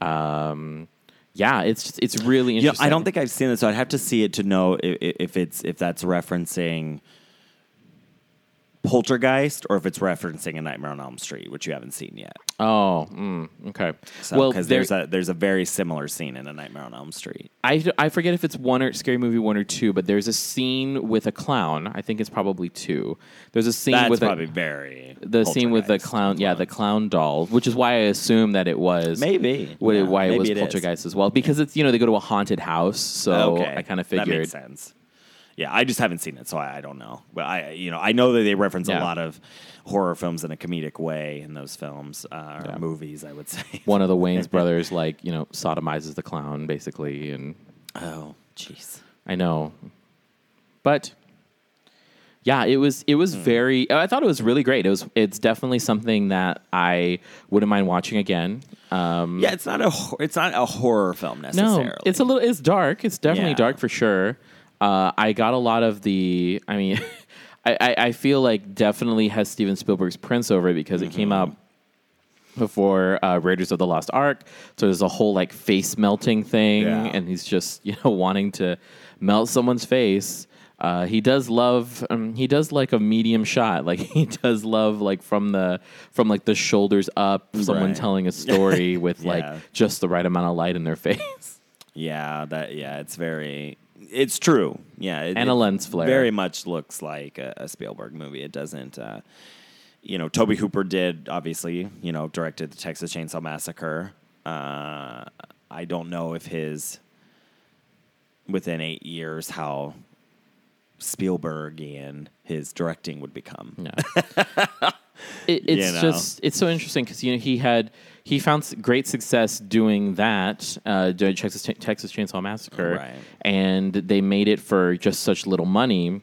Um, yeah, it's just, it's really interesting. yeah, interesting. I don't think I've seen it, so I'd have to see it to know if, if it's if that's referencing Poltergeist or if it's referencing A Nightmare on Elm Street, which you haven't seen yet. Oh, mm, okay. So, well, because there- there's a there's a very similar scene in A Nightmare on Elm Street. I, I forget if it's one or Scary Movie one or two, but there's a scene with a clown. I think it's probably two. There's a scene That's with probably a, very the scene with the clown. Yeah, the clown doll, which is why I assume that it was Maybe. why, Yeah, why it was it is. Poltergeist as well because it's you know they go to a haunted house, so I kind of That figured. makes sense. Yeah, I just haven't seen it, so I, I don't know. But I, you know, I know that they reference Yeah. a lot of horror films in a comedic way in those films uh, or Yeah. movies. I would say. One of the Wayans brothers, like you know, sodomizes the clown basically, and oh, jeez. I know, but yeah, it was it was Hmm. very. I thought it was really great. It was it's definitely something that I wouldn't mind watching again. Um, Yeah, it's not a it's not a horror film necessarily. no, it's a little it's dark. It's definitely Yeah. dark for sure. Uh, I got a lot of the. I mean, I, I I feel like definitely has Steven Spielberg's prints over it because it came Mm-hmm. out before uh, Raiders of the Lost Ark. So there's a whole like face melting thing, Yeah. and he's just you know wanting to melt someone's face. Uh, he does love. Um, he does like a medium shot. Like he does love like from the from like the shoulders up. Someone Right. telling a story with Yeah. like just the right amount of light in their face. Yeah, that yeah, it's very it's true. Yeah, it, And a lens flare. Very much looks like a, a Spielberg movie. It doesn't. Uh, you know, Tobe Hooper did obviously. You know, directed the Texas Chainsaw Massacre. Uh, I don't know if his within eight years how Spielbergian his directing would become. Yeah. it, it's You know. just it's so interesting because you know he had he found great success doing that uh, Texas Texas Chainsaw Massacre, Right. and they made it for just such little money.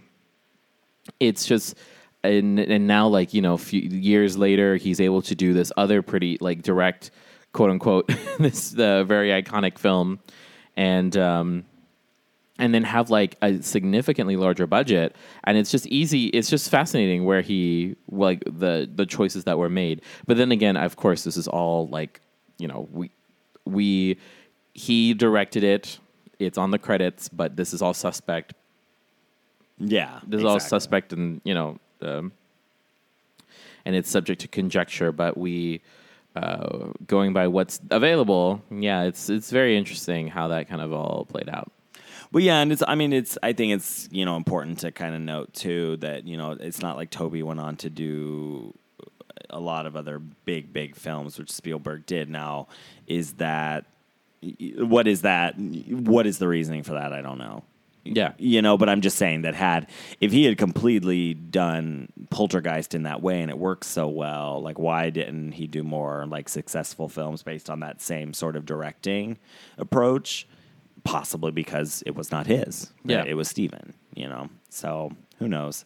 It's just. And, and now, like you know, few years later, he's able to do this other pretty like direct, quote unquote, this uh, very iconic film, and um, and then have like a significantly larger budget. And it's just easy it's just fascinating where he like the the choices that were made. But then again of course this is all like you know we we he directed it. It's on the credits but this is all suspect. Yeah, this is all suspect and you know um, and it's subject to conjecture but we uh, going by what's available yeah it's it's very interesting how that kind of all played out Well, yeah, and it's. I mean, it's. I think it's you know important to kind of note too that you know it's not like Tobe went on to do a lot of other big big films, which Spielberg did. Now, is that what is that? What is the reasoning for that? I don't know. yeah You know, but I'm just saying that had if he had completely done Poltergeist in that way and it works so well, like why didn't he do more like successful films based on that same sort of directing approach? Possibly because it was not his. Yeah. it was Steven, you know. So who knows?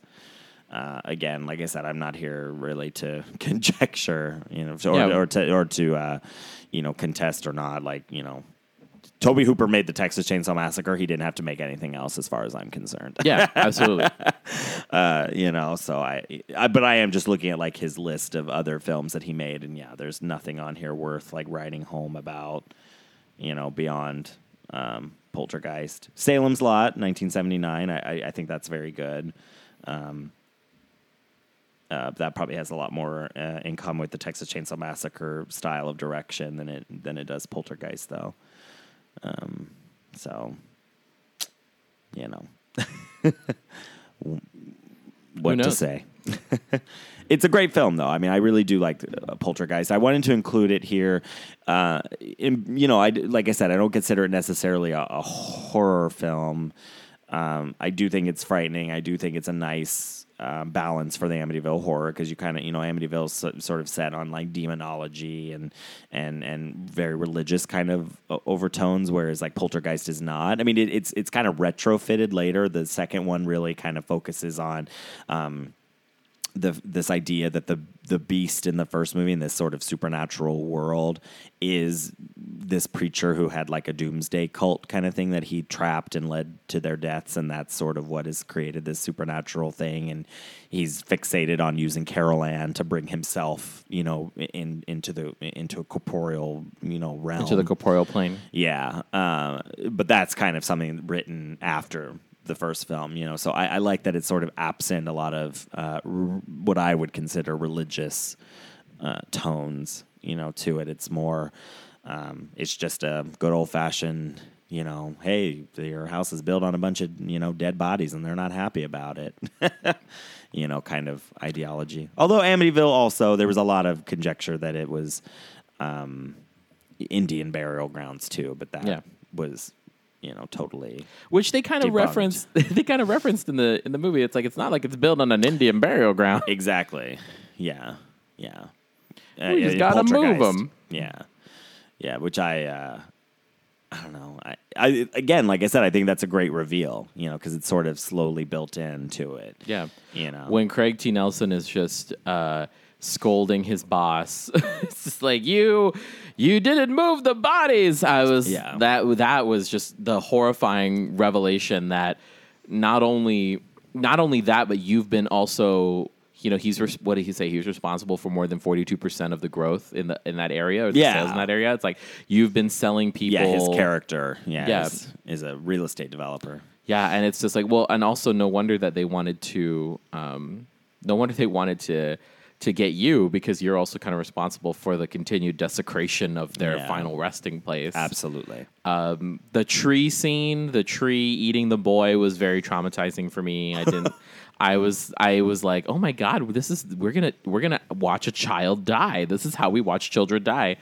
Uh, again, like I said, I'm not here really to conjecture, you know, or, Yeah. or to or to uh, you know contest or not. Like you know, Tobe Hooper made the Texas Chainsaw Massacre. He didn't have to make anything else, as far as I'm concerned. yeah absolutely Uh, you know, so I, I, but I am just looking at like his list of other films that he made, and yeah, there's nothing on here worth like writing home about. You know, beyond um, Poltergeist, Salem's Lot, 1979. I, I, I think that's very good. Um, uh, that probably has a lot more uh, in common with the Texas Chainsaw Massacre style of direction than it than it does Poltergeist, though. Um, so, you know, what to say? it's a great film, though. I mean, I really do like uh, Poltergeist. I wanted to include it here. Uh, in, you know, I like I said, I don't consider it necessarily a, a horror film. Um, I do think it's frightening. I do think it's a nice uh, balance for the Amityville horror because you kind of, you know, Amityville's so, sort of set on like demonology and and and very religious kind of uh, overtones, whereas like Poltergeist is not. I mean, it, it's it's kind of retrofitted later. The second one really kind of focuses on. Um, the this idea that the the beast in the first movie in this sort of supernatural world is this preacher who had like a doomsday cult kind of thing that he trapped and led to their deaths and that's sort of what has created this supernatural thing and he's fixated on using Carol Ann to bring himself you know in into the into a corporeal you know realm. To the corporeal plane. Yeah, uh, but that's kind of something written after the first film, you know. So I, I like that it's sort of absent a lot of uh, r- what I would consider religious uh, tones, you know, to it. It's more, um, it's just a good old fashioned, you know, hey, your house is built on a bunch of you know dead bodies and they're not happy about it. you know, kind of ideology. Although Amityville also, there was a lot of conjecture that it was um, Indian burial grounds too, but that Yeah. was, you know, totally. which they kind of referenced. They kind of referenced in the in the movie. It's like it's not like it's built on an Indian burial ground. Exactly. Yeah. Yeah. Uh, We just uh, gotta move them. Yeah. Yeah. Which I, uh, I don't know. I, I again, like I said, I think that's a great reveal. You know, because it's sort of slowly built into it. Yeah, You know. when Craig T. Nelson is just uh, scolding his boss, it's just like you, you didn't move the bodies. I was Yeah. that that was just the horrifying revelation that not only not only that, but you've been also. You know, he's res- what did he say? He was responsible for more than forty two percent of the growth in the in that area. Or the Yeah. sales in that area. It's like you've been selling people. yeah, his character, yeah, Yeah. Is, is a real estate developer. Yeah, and it's just like well, and also no wonder that they wanted to, um, no wonder they wanted to to get you because you're also kind of responsible for the continued desecration of their Yeah. final resting place. Absolutely. Um, the tree scene, the tree eating the boy, was very traumatizing for me. I didn't. I was I was like, oh my god, this is we're gonna we're gonna watch a child die. This is how we watch children die.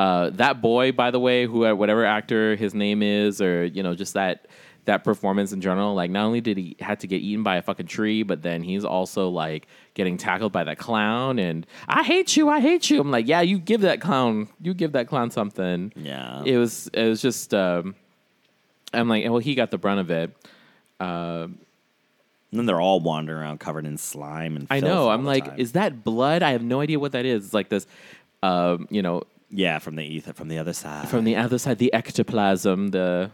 Uh, that boy, by the way, who whatever actor his name is, or you know, just that that performance in general. Like, not only did he had to get eaten by a fucking tree, but then he's also like getting tackled by that clown. And I hate you, I hate you. I'm like, yeah, you give that clown, you give that clown something. Yeah. it was it was just. Um, I'm like, well, he got the brunt of it. And then they're all wandering around covered in slime and. I know. I'm like, time. is that blood? I have no idea what that is. It's like this, um, you know, yeah from the ether from the other side. from the other side, the ectoplasm, the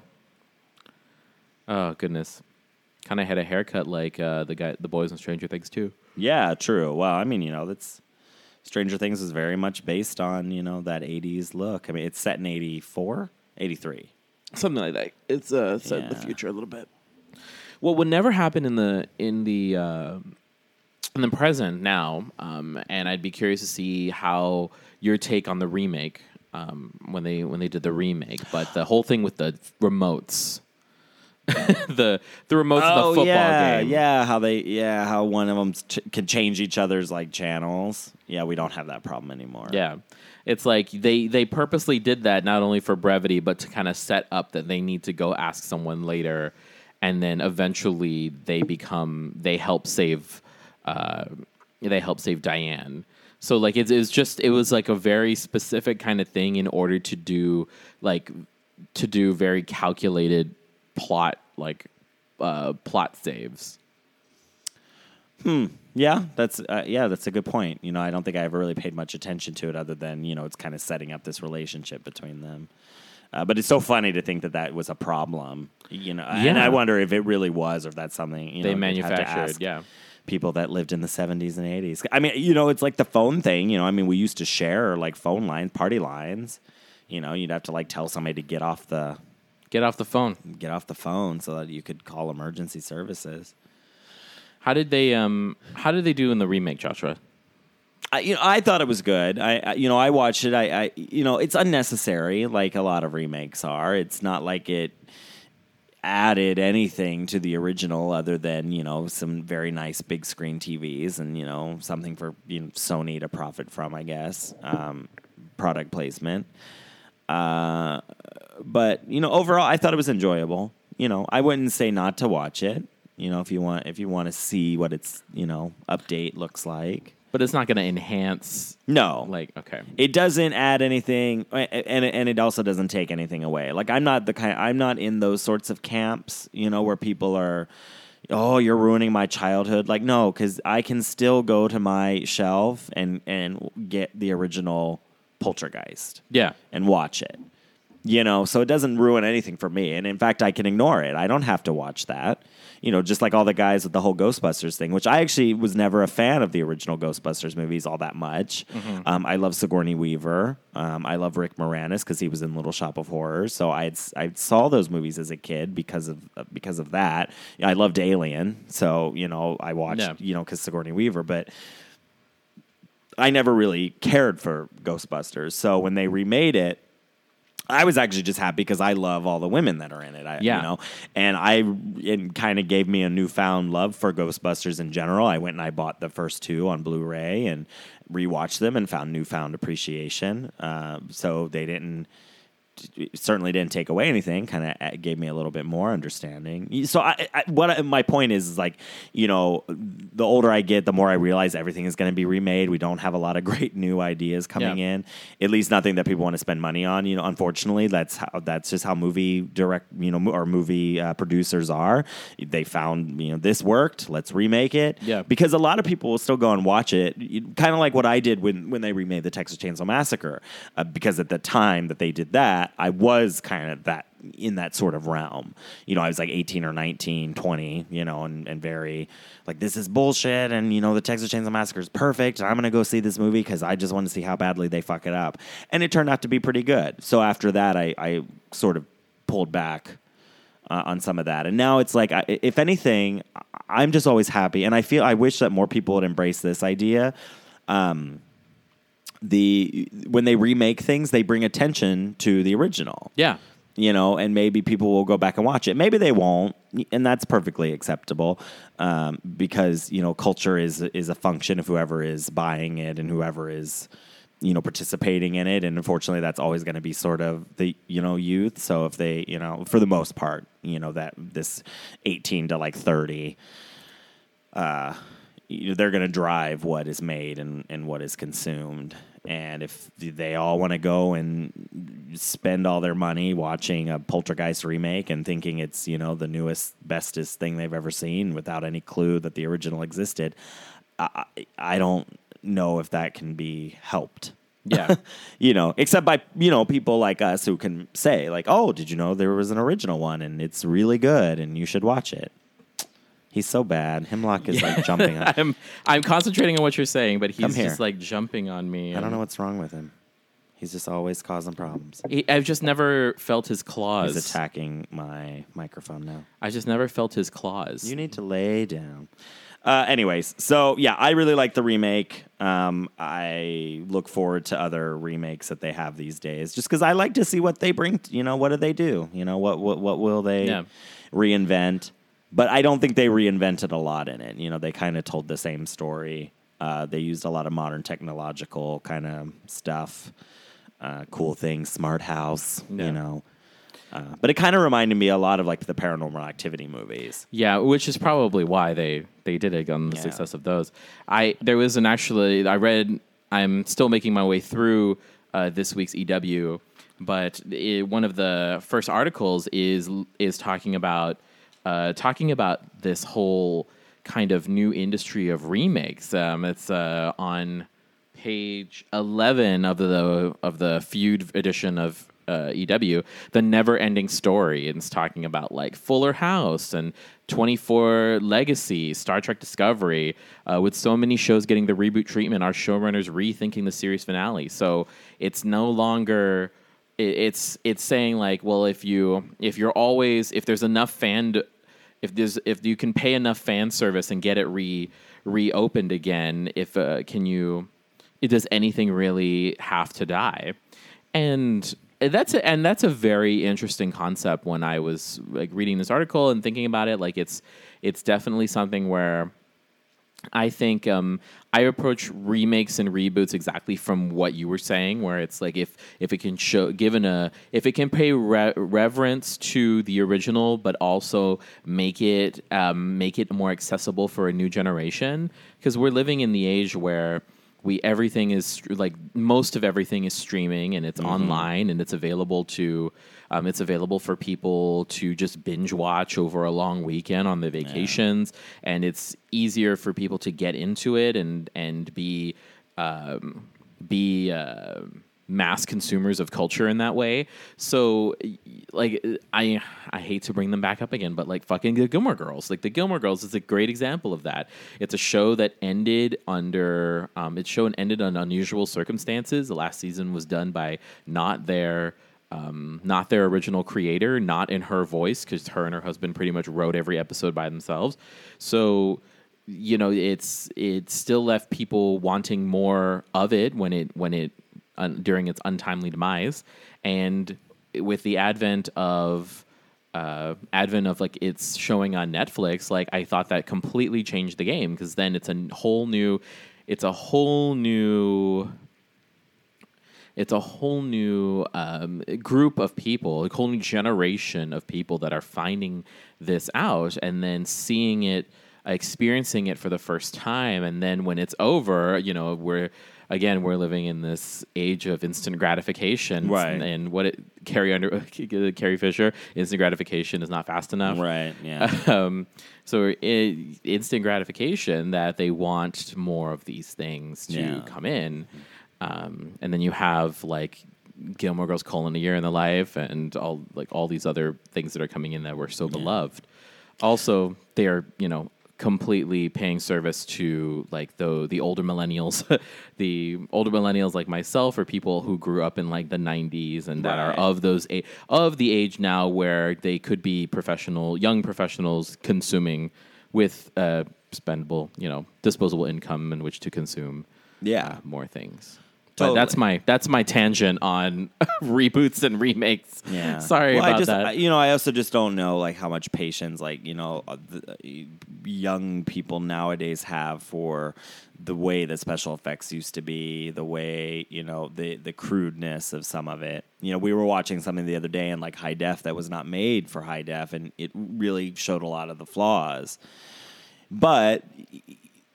oh goodness, kind of had a haircut like uh, the guy, the boys in Stranger Things too. yeah, true. Well, I mean, you know, that's Stranger Things is very much based on you know that '80s look. I mean, it's set in '84, '83. Something like that. It's uh, set in the future a little bit. What would never happen in the in the uh, in the present now, um, and I'd be curious to see how your take on the remake um, when they when they did the remake. But the whole thing with the remotes, the the remotes of the football Oh, yeah, game. yeah. How they, yeah, how one of them ch- can change each other's like channels. Yeah, we don't have that problem anymore. Yeah. It's like they they purposely did that not only for brevity but to kind of set up that they need to go ask someone later and then eventually they become they help save uh they help save Diane. So like it's it's just it was like a very specific kind of thing in order to do like to do very calculated plot like uh plot saves. Hmm. yeah. That's uh, yeah, that's a good point. You know, I don't think I ever really paid much attention to it, other than you know, it's kind of setting up this relationship between them. Uh, but it's so funny to think that that was a problem. You know, and I wonder if it really was, or if that's something you They know to manufactured, yeah. people that lived in the 70s and 80s. I mean, you know, it's like the phone thing. You know, I mean, we used to share like phone lines, party lines. You know, you'd have to like tell somebody to get off the Get off the phone. get off the phone so that you could call emergency services. How did they um how did they do in the remake, Joshua? I, you know, I thought it was good. I, I you know, I watched it. I, I, you know, it's unnecessary, like a lot of remakes are. It's not like it added anything to the original other than you know some very nice big screen TVs and you know something for you know, Sony to profit from, I guess. Um, product placement. Uh, but you know, overall, I thought it was enjoyable. You know, I wouldn't say not to watch it. You know, if you want, if you want to see what its you know update looks like. But it's not going to enhance No, like okay. it doesn't add anything, and and it also doesn't take anything away. Like I'm not the kind, I'm not in those sorts of camps, you know, where people are, oh, you're ruining my childhood. Like no, because I can still go to my shelf and and get the original Poltergeist Yeah. and watch it. You know, so it doesn't ruin anything for me. And in fact, I can ignore it. I don't have to watch that. You know, just like all the guys with the whole Ghostbusters thing, which I actually was never a fan of the original Ghostbusters movies all that much. Um, I love Sigourney Weaver. Um, I love Rick Moranis because he was in Little Shop of Horrors. So I I saw those movies as a kid because of because of that. I loved Alien, so you know I watched Yeah. you know because Sigourney Weaver, but I never really cared for Ghostbusters. So when they remade it, I was actually just happy because I love all the women that are in it. I, Yeah. You know, and I it kind of gave me a newfound love for Ghostbusters in general. I went and I bought the first two on Blu-ray and rewatched them and found newfound appreciation. Uh, so they didn't certainly didn't take away anything. Kind of gave me a little bit more understanding. So, I, I, what I, my point is, is like, you know, the older I get, the more I realize everything is going to be remade. We don't have a lot of great new ideas coming Yeah. in. At least nothing that people want to spend money on. You know, unfortunately, that's how that's just how movie direct, you know, or movie uh, producers are. They found, you know, this worked. Let's remake it. Yeah. Because a lot of people will still go and watch it, kind of like what I did when when they remade the Texas Chainsaw Massacre. Uh, because at the time that they did that, I was kind of that in that sort of realm. You know, I was like 18 or 19, 20, you know, and, and very like, this is bullshit. And, you know, the Texas Chainsaw Massacre is perfect. I'm going to go see this movie because I just want to see how badly they fuck it up. And it turned out to be pretty good. So after that, I, I sort of pulled back uh, on some of that. And now it's like, I- if anything, I'm just always happy. And I feel, I wish that more people would embrace this idea. Um, the when they remake things, they bring attention to the original Yeah. you know, and maybe people will go back and watch it. Maybe they won't, and that's perfectly acceptable um, because you know culture is is a function of whoever is buying it and whoever is you know, participating in it, and unfortunately, that's always going to be sort of the you know youth. So if they, you know, for the most part, you know, that this eighteen to like thirty, uh, you know, they're going to drive what is made and and what is consumed. And if they all want to go and spend all their money watching a Poltergeist remake and thinking it's you know the newest bestest thing they've ever seen without any clue that the original existed, I, I don't know if that can be helped. Yeah. you know, except by you know people like us who can say like, "Oh, did you know there was an original one and it's really good and you should watch it." He's so bad. Hemlock is like jumping. on I'm I'm concentrating on what you're saying, but Come he's here. just like jumping on me. I don't and know what's wrong with him. He's just always causing problems. he- I've just never felt his claws. He's attacking my microphone now. I just never felt his claws. You need to lay down. Uh, anyways, so yeah, I really like the remake. Um, I look forward to other remakes that they have these days, just because I like to see what they bring. You know, what do they do? You know, what what what will they Yeah. reinvent? But I don't think they reinvented a lot in it. You know, they kind of told the same story. Uh, they used a lot of modern technological kind of stuff, uh, cool things, smart house. Yeah. You know. Uh, but it kind of reminded me a lot of like the paranormal activity movies. Yeah, which is probably why they they did it on the Yeah. success of those. I there was an actually I read. I'm still making my way through uh, this week's EW, but it, one of the first articles is is talking about uh, talking about this whole kind of new industry of remakes. Um, it's uh, on page 11 of the of the feud edition of uh, EW, the never ending story. And it's talking about like Fuller House and 24 Legacy, Star Trek Discovery. Uh, with so many shows getting the reboot treatment, our showrunners rethinking the series finale. So it's no longer. it- It's it's saying like, well, if you if you're always if there's enough fan if there's if you can pay enough fan service and get it re reopened again, if uh, can you does anything really have to die? And that's a, and that's a very interesting concept when I was like reading this article and thinking about it like it's it's definitely something where I think um, I approach remakes and reboots exactly from what you were saying, where it's like if if it can show given a if it can pay re- reverence to the original, but also make it um, make it more accessible for a new generation, because we're living in the age where we everything is like most of everything is streaming and it's online and it's available to um, it's available for people to just binge watch over a long weekend on the vacations and it's easier for people to get into it and and be um, be uh, mass consumers of culture in that way. So like i i hate to bring them back up again but like fucking the gilmore girls. Like the gilmore girls is a great example of that. It's a show that ended under um, its show and ended on unusual circumstances. The last season was done by not their um, not their original creator, not in her voice, because her and her husband pretty much wrote every episode by themselves. So, you know, it's it still left people wanting more of it when it when it un, during its untimely demise, and with the advent of uh, advent of like it's showing on Netflix, like I thought that completely changed the game because then it's a whole new, it's a whole new it's a whole new um, group of people, a whole new generation of people that are finding this out and then seeing it, experiencing it for the first time, and then when it's over, you know, we're again we're living in this age of instant gratification, Right. And, and what it Carrie under Carrie Fisher, instant gratification is not fast enough, Right. Yeah. um, so i instant gratification that they want more of these things to Yeah. come in, um, and then you have like Gilmore Girls: Colon a Year in the Life, and all like all these other things that are coming in that were so beloved. Also, they are you know completely paying service to like the the older millennials, the older millennials like myself, or people who grew up in like the '90s and that are of those a- of the age now where they could be professional young professionals consuming with uh, spendable you know disposable income in which to consume Yeah. uh, more things But that's my that's my tangent on reboots and remakes. Yeah. Sorry well, about I just, that. I- you know, I also just don't know like how much patience like you know uh, the, uh, young people nowadays have for the way that special effects used to be, the way you know the the crudeness of some of it. You know, we were watching something the other day in like high def that was not made for high def, and it really showed a lot of the flaws. But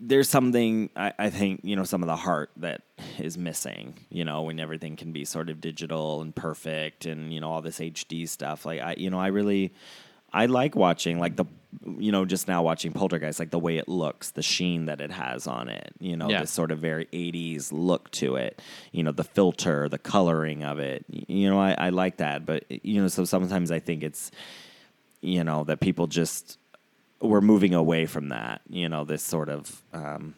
there's something I, I think you know some of the heart that is missing you know when everything can be sort of digital and perfect and you know all this hd stuff like i you know i really i like watching like the you know just now watching poltergeist like the way it looks the sheen that it has on it you know Yeah. this sort of very 80s look to it you know the filter the coloring of it you know i, I like that but you know so sometimes i think it's you know that people just we're moving away from that. You know, this sort of um,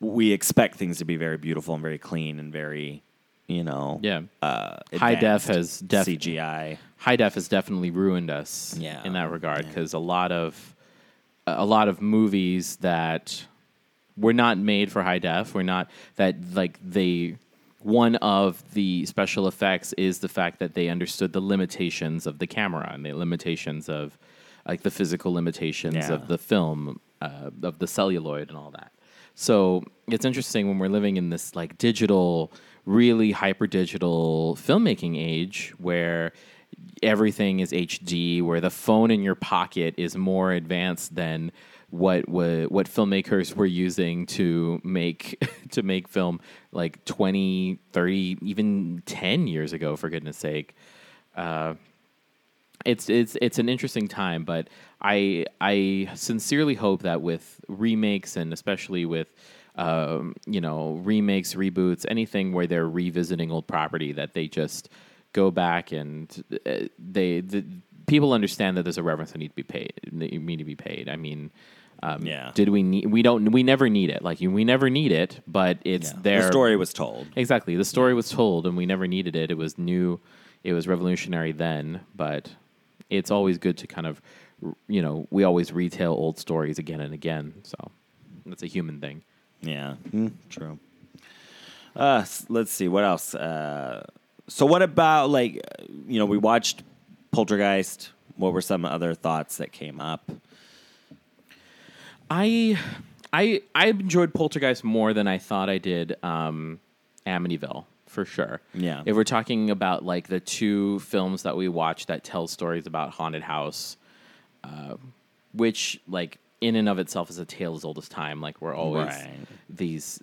we expect things to be very beautiful and very clean and very, you know, Yeah. Uh, High def has def- CGI. high def has definitely ruined us Yeah. in that regard Yeah. because a lot of a lot of movies that were not made for high def were not that like they one of the special effects is the fact that they understood the limitations of the camera and the limitations of like the physical limitations Yeah. of the film uh, of the celluloid and all that so it's interesting when we're living in this like digital really hyper digital filmmaking age where everything is HD, where the phone in your pocket is more advanced than what wa- what filmmakers were using to make to make film like 20, 30, even 10 years ago for goodness sake. Uh, it's it's it's an interesting time, but I I sincerely hope that with remakes and especially with um, you know remakes, reboots, anything where they're revisiting old property, that they just go back and uh, they the people understand that there's a reverence that need to be paid, that you need to be paid. I mean. Um, Yeah. Did we need? We don't. We never need it. Like we never need it, but it's Yeah. there. The story was told. Exactly. The story was told and we never needed it. It was new, it was revolutionary then, but it's always good to kind of, you know, we always retail old stories again and again. So that's a human thing. Yeah, mm, true. Uh, let's see what else. Uh, so, what about like uh, you know we watched Poltergeist. What were some other thoughts that came up? I, I, I enjoyed Poltergeist more than I thought I did um, Amityville for sure. Yeah. If we're talking about like the two films that we watched that tell stories about haunted house, uh, which like in and of itself is a tale as old as time. Like we're always Right. these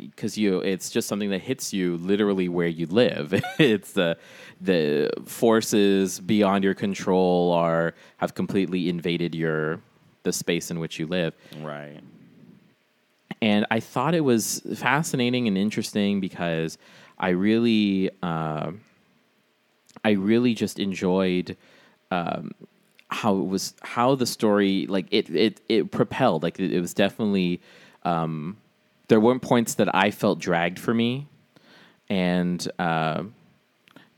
because you it's just something that hits you literally where you live. it's the the forces beyond your control are have completely invaded your the space in which you live Right. and I thought it was fascinating and interesting because I really, uh, I really just enjoyed um, how it was, how the story, like it, it, it propelled. Like it, it was definitely, um, there weren't points that I felt dragged for me, and uh,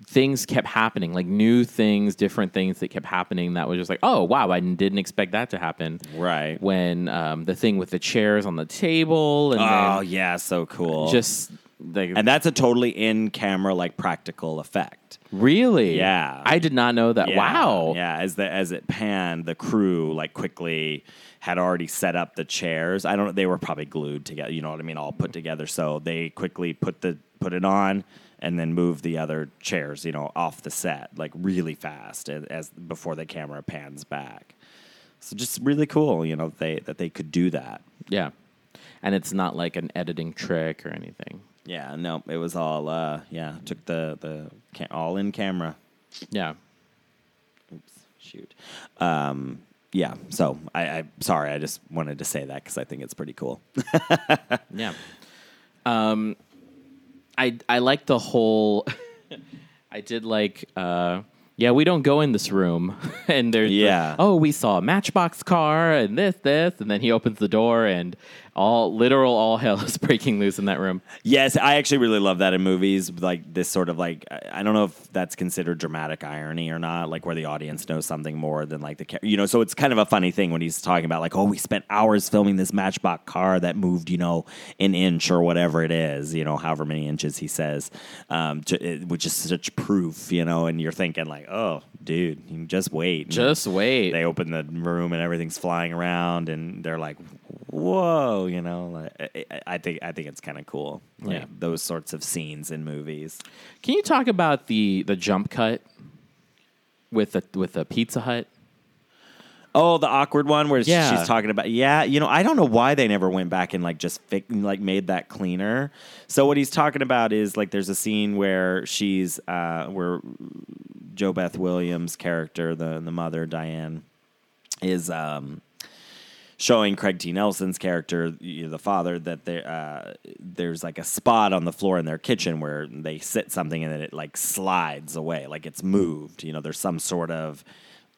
things kept happening, like new things, different things that kept happening. That was just like, oh wow, I didn't expect that to happen Right. when um, the thing with the chairs on the table and Oh yeah, so cool. just like and that's a totally in camera like practical effect. really Yeah. I did not know that. Yeah, Wow. Yeah, as the as it panned, the crew like quickly had already set up the chairs. I don't know, they were probably glued together, you know what I mean, all put together. So they quickly put the put it on and then move the other chairs, you know, off the set like really fast as, as before the camera pans back. So just really cool, you know, they that they could do that. Yeah. And it's not like an editing trick or anything. Yeah, no, it was all uh yeah, took the the ca- all in camera. Yeah. Oops, shoot. Um, yeah. So I, I sorry, I just wanted to say that because I think it's pretty cool. Yeah. Um, I I like the whole. I did like uh, yeah, we don't go in this room. and there's, the, Yeah. oh, we saw a Matchbox car and this, this. And then he opens the door and all literal all hell is breaking loose in that room. Yes, I actually really love that in movies. Like this sort of like I don't know if that's considered dramatic irony or not. Like where the audience knows something more than like the you know. So it's kind of a funny thing when he's talking about like, oh, we spent hours filming this Matchbox car that moved, you know, an inch or whatever it is, you know, however many inches he says, um, to, it, which is such proof, you know. And you're thinking like, oh, dude, you just wait, And Just wait. they open the room and everything's flying around and they're like whoa you know like, I, I think i think it's kind of cool like Yeah. those sorts of scenes in movies Can you talk about the the jump cut with the with the Pizza Hut? oh the awkward one where Yeah. she's talking about yeah you know i don't know why they never went back and like just fi- like made that cleaner so what he's talking about is like there's a scene where she's uh where JoBeth Williams character the the mother diane is um showing Craig T. Nelson's character, you know, the father, that there uh, there's like a spot on the floor in their kitchen where they sit something and then it like slides away, like it's moved. You know, there's some sort of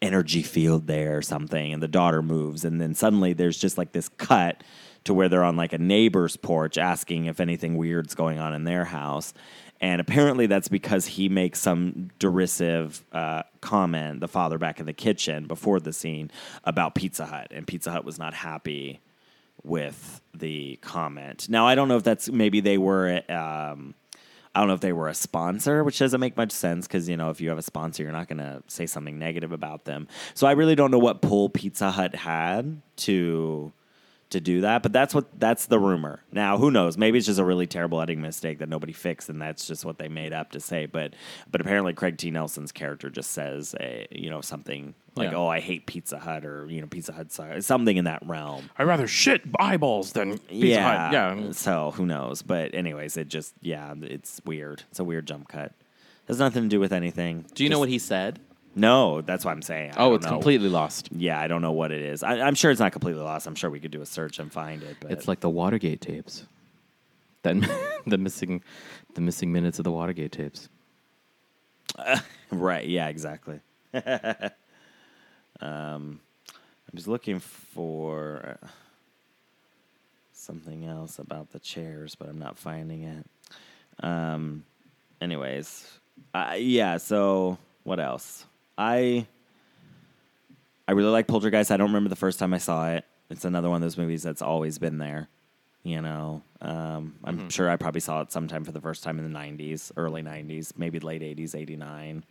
energy field there or something, and the daughter moves, and then suddenly there's just like this cut to where they're on like a neighbor's porch asking if anything weird's going on in their house. And apparently that's because he makes some derisive uh, comment, the father back in the kitchen before the scene, about Pizza Hut. And Pizza Hut was not happy with the comment. Now, I don't know if that's maybe they were. Um, I don't know if they were a sponsor, which doesn't make much sense because you know if you have a sponsor, you're not going to say something negative about them. So I really don't know what pull Pizza Hut had to to do that, but that's what that's the rumor. Now, who knows? Maybe it's just a really terrible editing mistake that nobody fixed, and that's just what they made up to say. But but apparently, Craig T. Nelson's character just says, a, you know, something like, Yeah. "Oh, I hate Pizza Hut," or you know, Pizza Hut, something in that realm. I'd rather shit eyeballs than Pizza yeah, Hut. Yeah. So who knows? But anyways, it just yeah, it's weird. It's a weird jump cut. Has nothing to do with anything. Do you know what he said? No, that's what I'm saying. I Oh, it's know. completely lost. Yeah, I don't know what it is. I, I'm sure it's not completely lost. I'm sure we could do a search and find it. But It's like the Watergate tapes. Then the missing the missing minutes of the Watergate tapes. right. Yeah, exactly. um, I was looking for uh, something else about the chairs, but I'm not finding it. Um, anyways, uh, yeah. So what else? I I really like Poltergeist. I don't remember the first time I saw it. It's another one of those movies that's always been there. You know, um, I'm sure I probably saw it sometime for the first time in the '90s, early '90s, maybe late '80s, '89,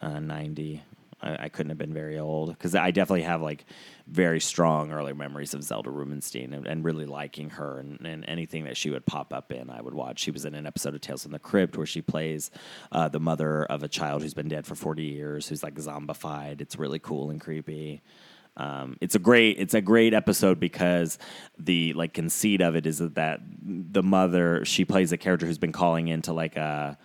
uh, '90. I, I couldn't have been very old because I definitely have like very strong early memories of Zelda Rubinstein and, and really liking her and, and anything that she would pop up in, I would watch. She was in an episode of Tales from the Crypt where she plays uh, the mother of a child who's been dead for 40 years, who's like zombified. It's really cool and creepy. Um, it's a great it's a great episode because the like conceit of it is that the mother she plays a character who's been calling into like a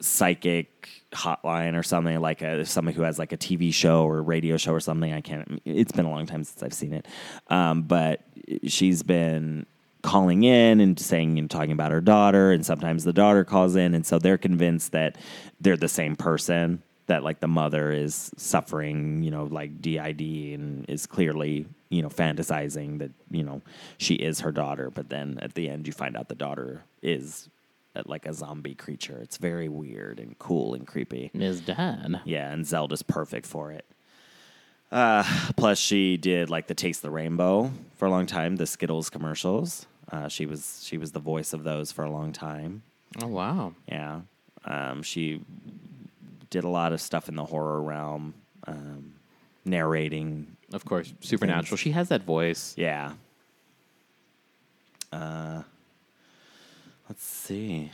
psychic hotline or something like a somebody who has like a TV show or radio show or something. I can't. It's been a long time since I've seen it, um, but she's been calling in and saying and talking about her daughter, and sometimes the daughter calls in, and so they're convinced that they're the same person. That like the mother is suffering, you know, like DID and is clearly, you know, fantasizing that you know she is her daughter, but then at the end you find out the daughter is like a zombie creature. It's very weird and cool and creepy. Ms. Dan. Yeah, and Zelda's perfect for it. Uh, plus, she did like the Taste the Rainbow for a long time, the Skittles commercials. Uh, she was she was the voice of those for a long time. Oh wow. Yeah, um, she did a lot of stuff in the horror realm, um, narrating. Of course, supernatural. She has that voice. Yeah. Uh, let's see,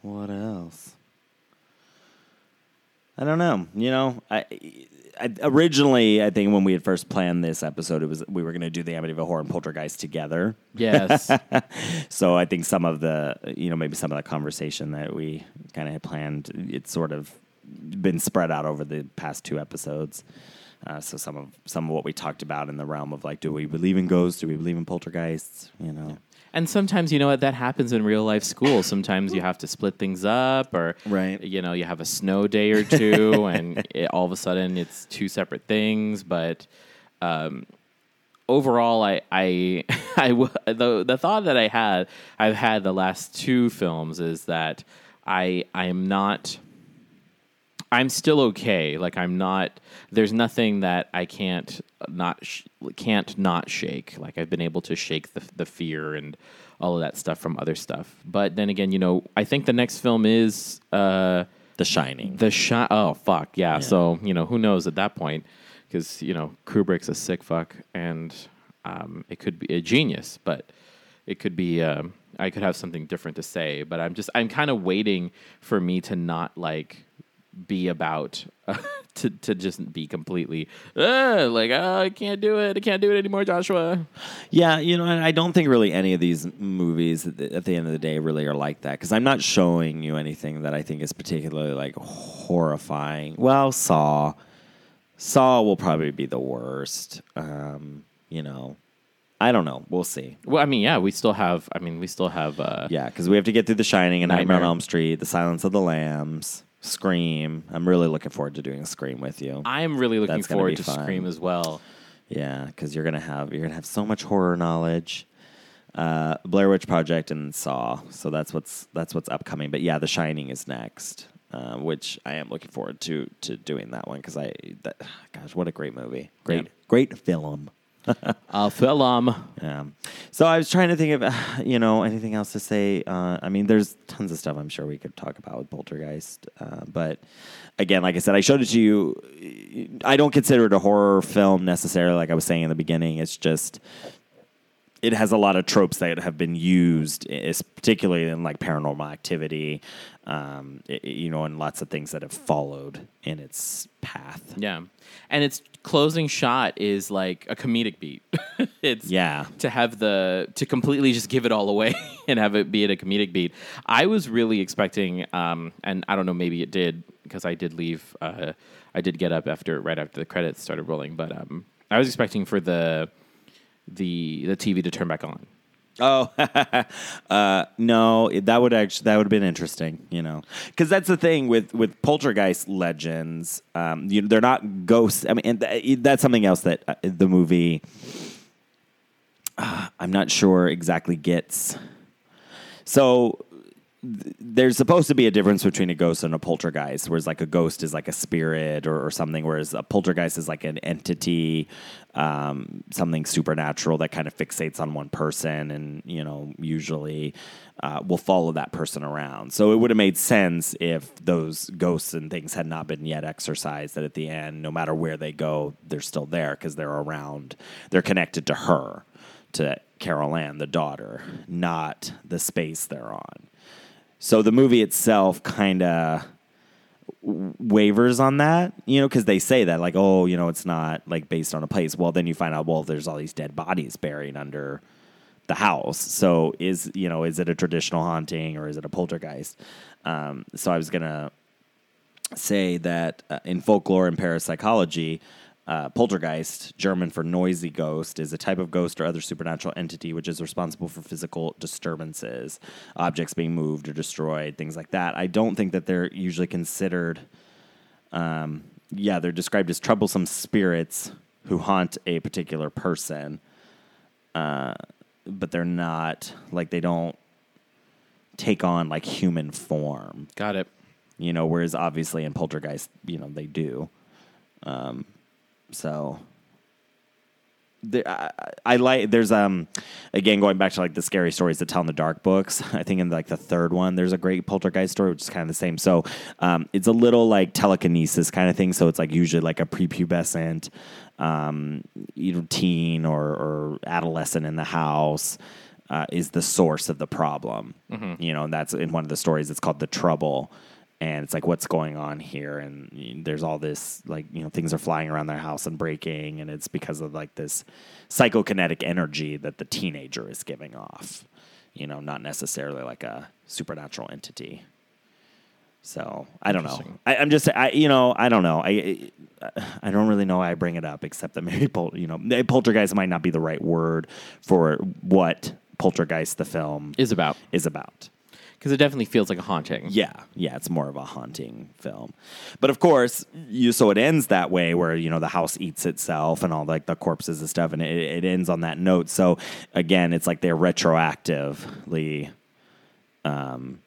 what else. I don't know. You know, I, I originally I think when we had first planned this episode, it was we were going to do the Amityville Horror and Poltergeist together. Yes. So I think some of the you know maybe some of the conversation that we kind of had planned, it's sort of been spread out over the past two episodes. Uh, so some of some of what we talked about in the realm of like, do we believe in ghosts? Do we believe in poltergeists? You know, And sometimes you know what that happens in real life school. Sometimes you have to split things up, or Right. You know, you have a snow day or two, and it, all of a sudden it's two separate things. But um, overall, I, I, I, w- the the thought that I had, I've had the last two films is that I, I am not. I'm still okay. Like I'm not. There's nothing that I can't not sh- can't not shake. Like I've been able to shake the the fear and all of that stuff from other stuff. But then again, you know, I think the next film is uh, The Shining. the shot. Oh fuck yeah. So you know, who knows at that point? Because you know, Kubrick's a sick fuck, and um, it could be a genius, but it could be. Um, I could have something different to say, but I'm just. I'm kind of waiting for me to not like be about to to just be completely uh, like oh, I can't do it. I can't do it anymore, Joshua. Yeah, you know, and I don't think really any of these movies at the, at the end of the day really are like that because I'm not showing you anything that I think is particularly like horrifying. Well, Saw, Saw will probably be the worst. Um, you know, I don't know. We'll see. Well, I mean, yeah, we still have. I mean, we still have. Uh, Yeah, because we have to get through The Shining and Nightmare, on Elm Street, The Silence of the Lambs, Scream. I'm really looking forward to doing Scream with you. I'm really looking That's gonna forward be to fun. Scream as well. Yeah, because you're gonna have you're gonna have so much horror knowledge. Uh, Blair Witch Project and Saw, so that's what's that's what's upcoming. But yeah, The Shining is next, uh, which I am looking forward to to doing that one because I that, gosh, what a great movie, great great film. Film. Yeah. So I was trying to think of, you know, anything else to say. Uh, I mean, there's tons of stuff I'm sure we could talk about with Poltergeist. Uh, but again, like I said, I showed it to you. I don't consider it a horror film necessarily, like I was saying in the beginning. It's just, it has a lot of tropes that have been used, particularly in like paranormal activity, um, i- i- you know, and lots of things that have followed in its path. Yeah. And its closing shot is like a comedic beat. it's Yeah. to have the to completely just give it all away and have it be at a comedic beat. I was really expecting um and I don't know maybe it did because I did leave uh I did get up after right after the credits started rolling, but um I was expecting for the the the TV to turn back on. Oh uh, no, that would actually that would have been interesting, you know, because that's the thing with with poltergeist legends. Um, you, they're not ghosts. I mean, and th- that's something else that uh, the movie. Uh, I'm not sure exactly gets. So there's supposed to be a difference between a ghost and a poltergeist, whereas like a ghost is like a spirit or, or something, whereas a poltergeist is like an entity, um, something supernatural that kind of fixates on one person and, you know, usually uh, will follow that person around. So it would have made sense if those ghosts and things had not been yet exorcised, that at the end, no matter where they go, they're still there because they're around, they're connected to her, to Carol Anne, the daughter, not the space they're on. So the movie itself kind of wavers on that, you know, because they say that, like, oh, you know, it's not like based on a place. Well, then you find out, well, there's all these dead bodies buried under the house. So is, you know, is it a traditional haunting or is it a poltergeist? Um, so I was to say that uh, in folklore and parapsychology, uh, poltergeist, German for noisy ghost, is a type of ghost or other supernatural entity which is responsible for physical disturbances, objects being moved or destroyed, things like that. I don't think that they're usually considered. Um, yeah, they're described as troublesome spirits who haunt a particular person, uh, but they're not like they don't take on like human form Got it. you know, whereas obviously in Poltergeist, you know, they do. Um, so there, I, I like. There's um, again going back to like the scary stories that tell in the dark books. I think in like the third one, there's a great Poltergeist story, which is kind of the same. So um, it's a little like telekinesis kind of thing. So it's like usually like a prepubescent, um, you know, teen or, or adolescent in the house. Uh, is the source of the problem, you know, and that's in one of the stories. It's called the trouble, and it's like what's going on here and there's all this like you know things are flying around their house and breaking and it's because of like this psychokinetic energy that the teenager is giving off you know not necessarily like a supernatural entity So I don't know. I, I'm just, I you know, I don't know. I I don't really know why I bring it up, except that maybe pol- you know, poltergeist might not be the right word for what poltergeist the film Is about is about. Because it definitely feels like a haunting. Yeah, yeah, it's more of a haunting film. But of course, you so it ends that way where you know the house eats itself and all like the corpses and stuff, and it, it ends on that note. So again, it's like they're retroactively um,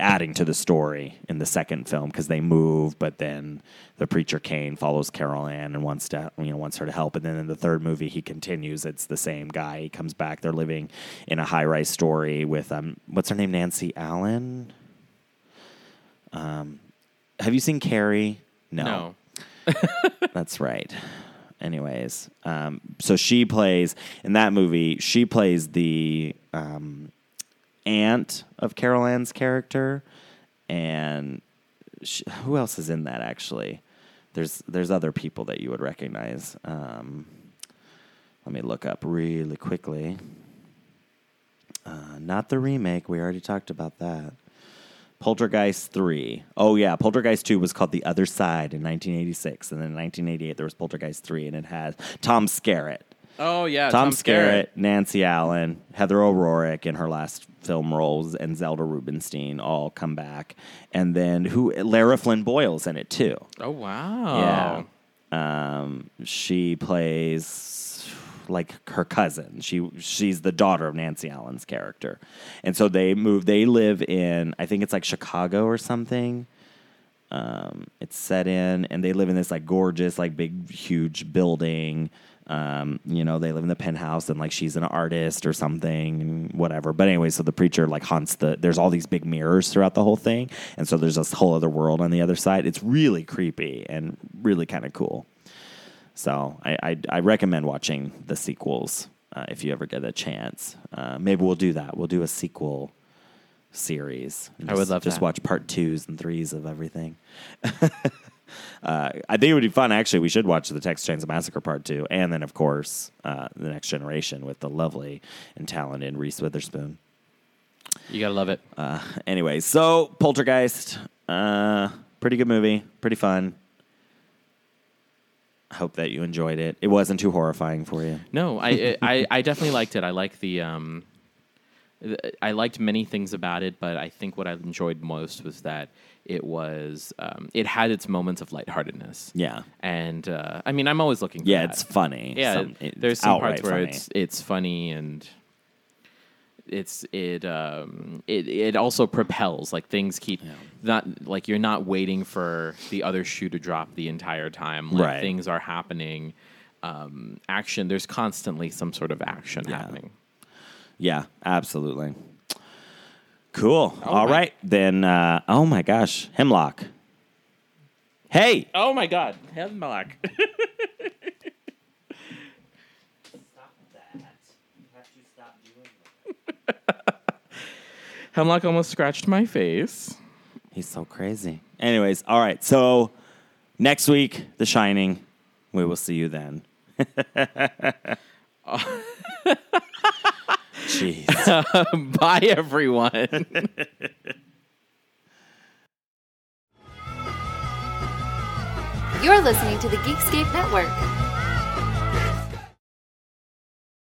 adding to the story in the second film because they move, but then the preacher Kane follows Carol Anne and wants to you know wants her to help, and then in the third movie he continues. It's the same guy. He comes back. They're living in a high rise story with um what's her name Nancy Allen. Um, have you seen Carrie? No. That's right. Anyways, um, so she plays in that movie. She plays the um, aunt of Carol Anne's character, and sh who else is in that? Actually, there's there's other people that you would recognize. Um, let me look up really quickly. Uh, not the remake. We already talked about that. Poltergeist 3. Oh, yeah. Poltergeist 2 was called The Other Side in 1986. And then in 1988, there was Poltergeist 3, and it has Tom Skerritt. Oh yeah, Tom, Skerritt, Nancy Allen, Heather O'Rourke in her last film roles, and Zelda Rubinstein all come back. And then who? Lara Flynn Boyle's in it, too. Oh wow. Yeah. Um, she plays like her cousin. She she's the daughter of Nancy Allen's character, and so they move. They live in I think it's like Chicago or something. Um, it's set in, and they live in this like gorgeous, like big, huge building. Um, you know, they live in the penthouse, and like she's an artist or something, whatever. But anyway, so the preacher like haunts the. There's all these big mirrors throughout the whole thing, and so there's this whole other world on the other side. It's really creepy and really kind of cool. So I, I I recommend watching the sequels uh, if you ever get a chance. Uh, maybe we'll do that. We'll do a sequel series. I would Just- love just that. watch part twos and threes of everything. uh, I think it would be fun. Actually, we should watch the Texas Chainsaw Massacre Part Two, and then of course uh, the Next Generation with the lovely and talented Reese Witherspoon. You gotta love it. Uh, anyway, so Poltergeist, uh, pretty good movie, pretty fun. Hope that you enjoyed it. It wasn't too horrifying for you. No, I, I I definitely liked it. I like the um, I liked many things about it, but I think what I enjoyed most was that it was um, it had its moments of lightheartedness. Yeah. and uh, I mean, I'm always looking. For Yeah, that. it's funny. Yeah, Some- it's there's some parts where funny. it's it's funny and it's it um it it also propels like things keep not like you're not waiting for the other shoe to drop the entire time like Right. things are happening um action there's constantly some sort of action Yeah. happening Yeah, absolutely. Cool. Oh All my- right, then. Uh, oh my gosh, Hemlock. Hey. oh my god hemlock hemlock almost scratched my face He's so crazy. Anyways, all right. So next week, The Shining. We will see you then. Jeez. bye everyone You're listening to the Geekscape Network.